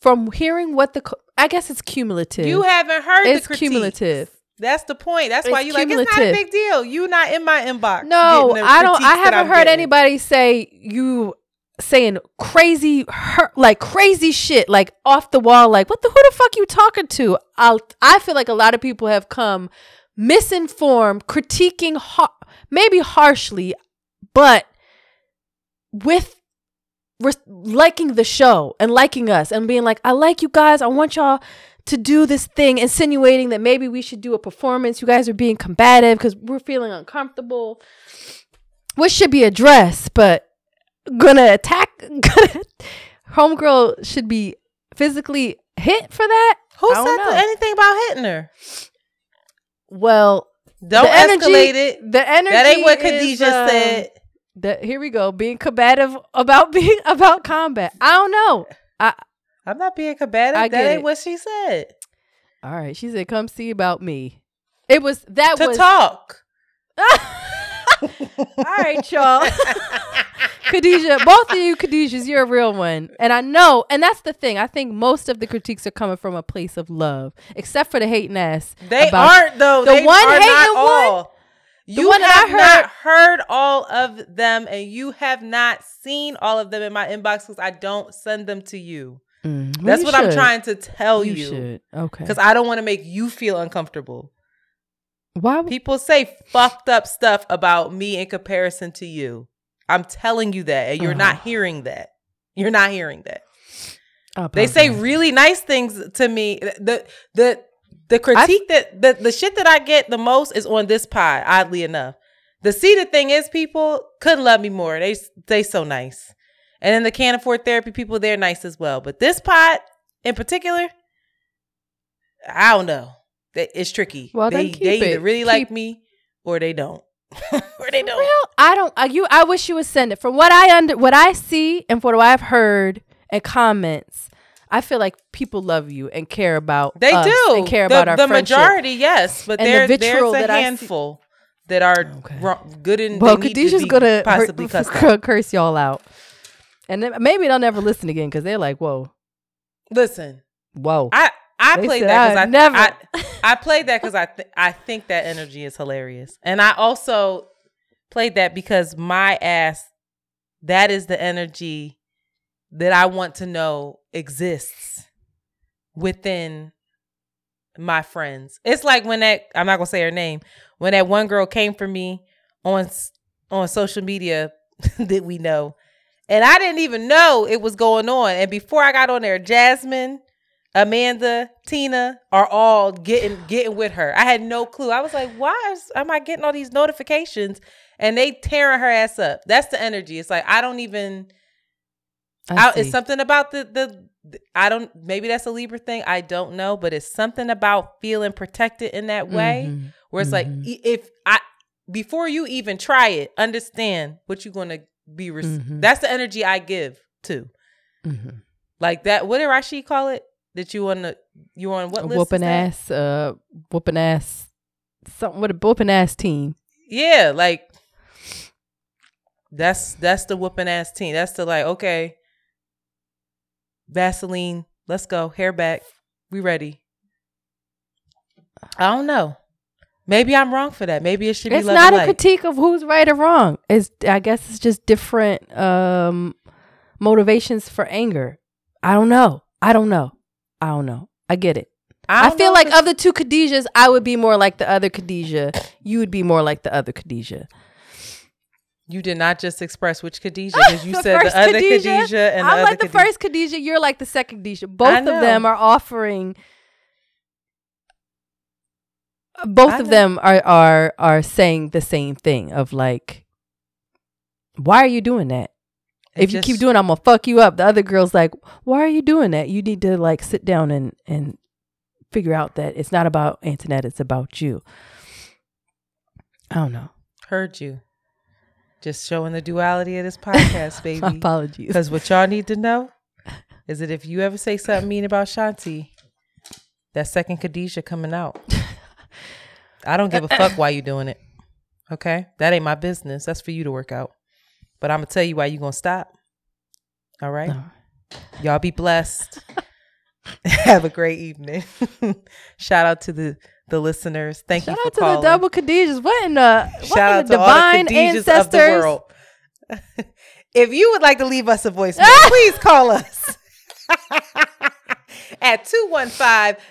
from hearing what the I guess it's cumulative. You haven't heard it's the critique. cumulative. That's the point. That's why It's you like it's not a big deal. You not in my inbox. No, I don't. I haven't heard getting. anybody say you saying crazy, hurt, like crazy shit, like off the wall. Like what the who the fuck you talking to? I I feel like a lot of people have come misinformed, critiquing har- maybe harshly, but with res- liking the show and liking us and being like, I like you guys. I want y'all to do this thing, insinuating that maybe we should do a performance. You guys are being combative because we're feeling uncomfortable, which should be addressed. But gonna attack, gonna, homegirl should be physically hit for that. Who I said know. anything about hitting her? Well, Don't the energy- escalate it. The energy That ain't what Khadijah um, said. That here we go, being combative about being about combat. I don't know. I I'm not being combative. I that ain't it. what she said. all right. She said, "Come see about me." It was that To was talk. all right, y'all. Khadijah, both of you Khadijahs, you're a real one. And I know, and that's the thing. I think most of the critiques are coming from a place of love, except for the hating ass. They aren't though. The they one hating one? You one that I have not heard all of them, and you have not seen all of them in my inbox because I don't send them to you. Mm, well, That's you what I'm trying to tell You you. should. Okay. Because I don't want to make you feel uncomfortable. Why would- People say fucked up stuff about me in comparison to you. I'm telling you that, and you're not Uh-huh. hearing that. You're not hearing that. They say really nice things to me. The the the critique that the, the shit that I get the most is on this pod, oddly enough. The see the thing is people couldn't love me more. They they so nice. And then the can't afford therapy people, they're nice as well. But this pod in particular, I don't know. It's tricky. Well, they keep they either it. really like me or they don't. or they don't. Real? I don't. I, you. I wish you would send it. From what I under, what I see, and from what I've heard and comments, I feel like people love you and care about. They do. and care the, about our the friendship. majority, yes, but And the there, vitriol there's a that handful that are wrong, good and Well, Khadijah's gonna possibly hurt, curse y'all out, and then maybe they'll never listen again because they're like, "Whoa, Listen, whoa." I I They played that because "I I never." I, I played that because I th- I think that energy is hilarious, and I also played that because my ass that is the energy that I want to know exists within my friends. It's like when that I'm not gonna say her name when that one girl came for me on on social media that we know, and I didn't even know it was going on. And before I got on there, Jasmine, Amanda, Tina are all getting getting with her. I had no clue. I was like, why is, am I getting all these notifications? And they tearing her ass up. That's the energy. It's like I don't even. I I it's something about the, the the I don't maybe that's a Libra thing. I don't know, but it's something about feeling protected in that way Mhm. where it's like Mhm. e- if I before you even try it, understand what you're gonna be. Rec- Mhm. That's the energy I give too. Mhm. Like that. What did Rashid call it? That you on the you on what whooping ass, uh, whooping ass, something with a whooping ass team. Yeah, like that's that's the whooping ass team. That's the like okay, Vaseline. Let's go. Hair back. We ready. I don't know. Maybe I'm wrong for that. Maybe it should be It's not a light. critique of who's right or wrong. It's I guess it's just different um motivations for anger. I don't know. I don't know. I don't know. I get it. I I, feel like of the two Khadijahs, I would be more like the other Khadijah. You would be more like the other Khadijah. You did not just express which Khadijah because you said the other Khadijah, Khadijah, and the I'm like the Khadijah. first Khadijah. You're like the second Khadijah. Both of them are offering. Both of them are are are saying the same thing of like, why are you doing that? It if you keep doing, it, I'm gonna fuck you up. The other girl's like, why are you doing that? You need to like sit down and and figure out that it's not about Antoinette. It's about you. I don't know. Heard you. Just showing the duality of this podcast, baby. Apologies. Because what y'all need to know is that if you ever say something mean about Shanti, that second Khadijah coming out. I don't give a fuck why you doing it. Okay? That ain't my business. That's for you to work out. But I'm gonna tell you why you gonna stop. All right? Y'all be blessed. Have a great evening. Shout out to the the listeners. Thank Shout you. Shout out to calling. the double Khadijahs. What in the Shout in the out to all the divine ancestors? of the world. if you would like to leave us a voicemail, please call us at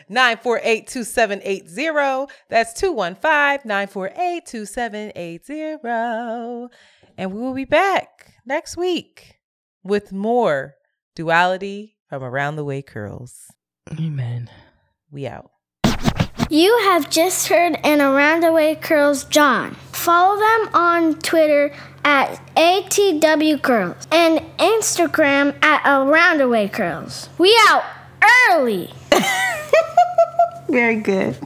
215-948-2780. That's 215-948-2780. And we will be back next week with more duality from Around the Way Curls. Amen. We out. You have just heard an Around the Way Curls John. Follow them on Twitter at ATW Curls and Instagram at Around the Way Curls. We out early. Very good.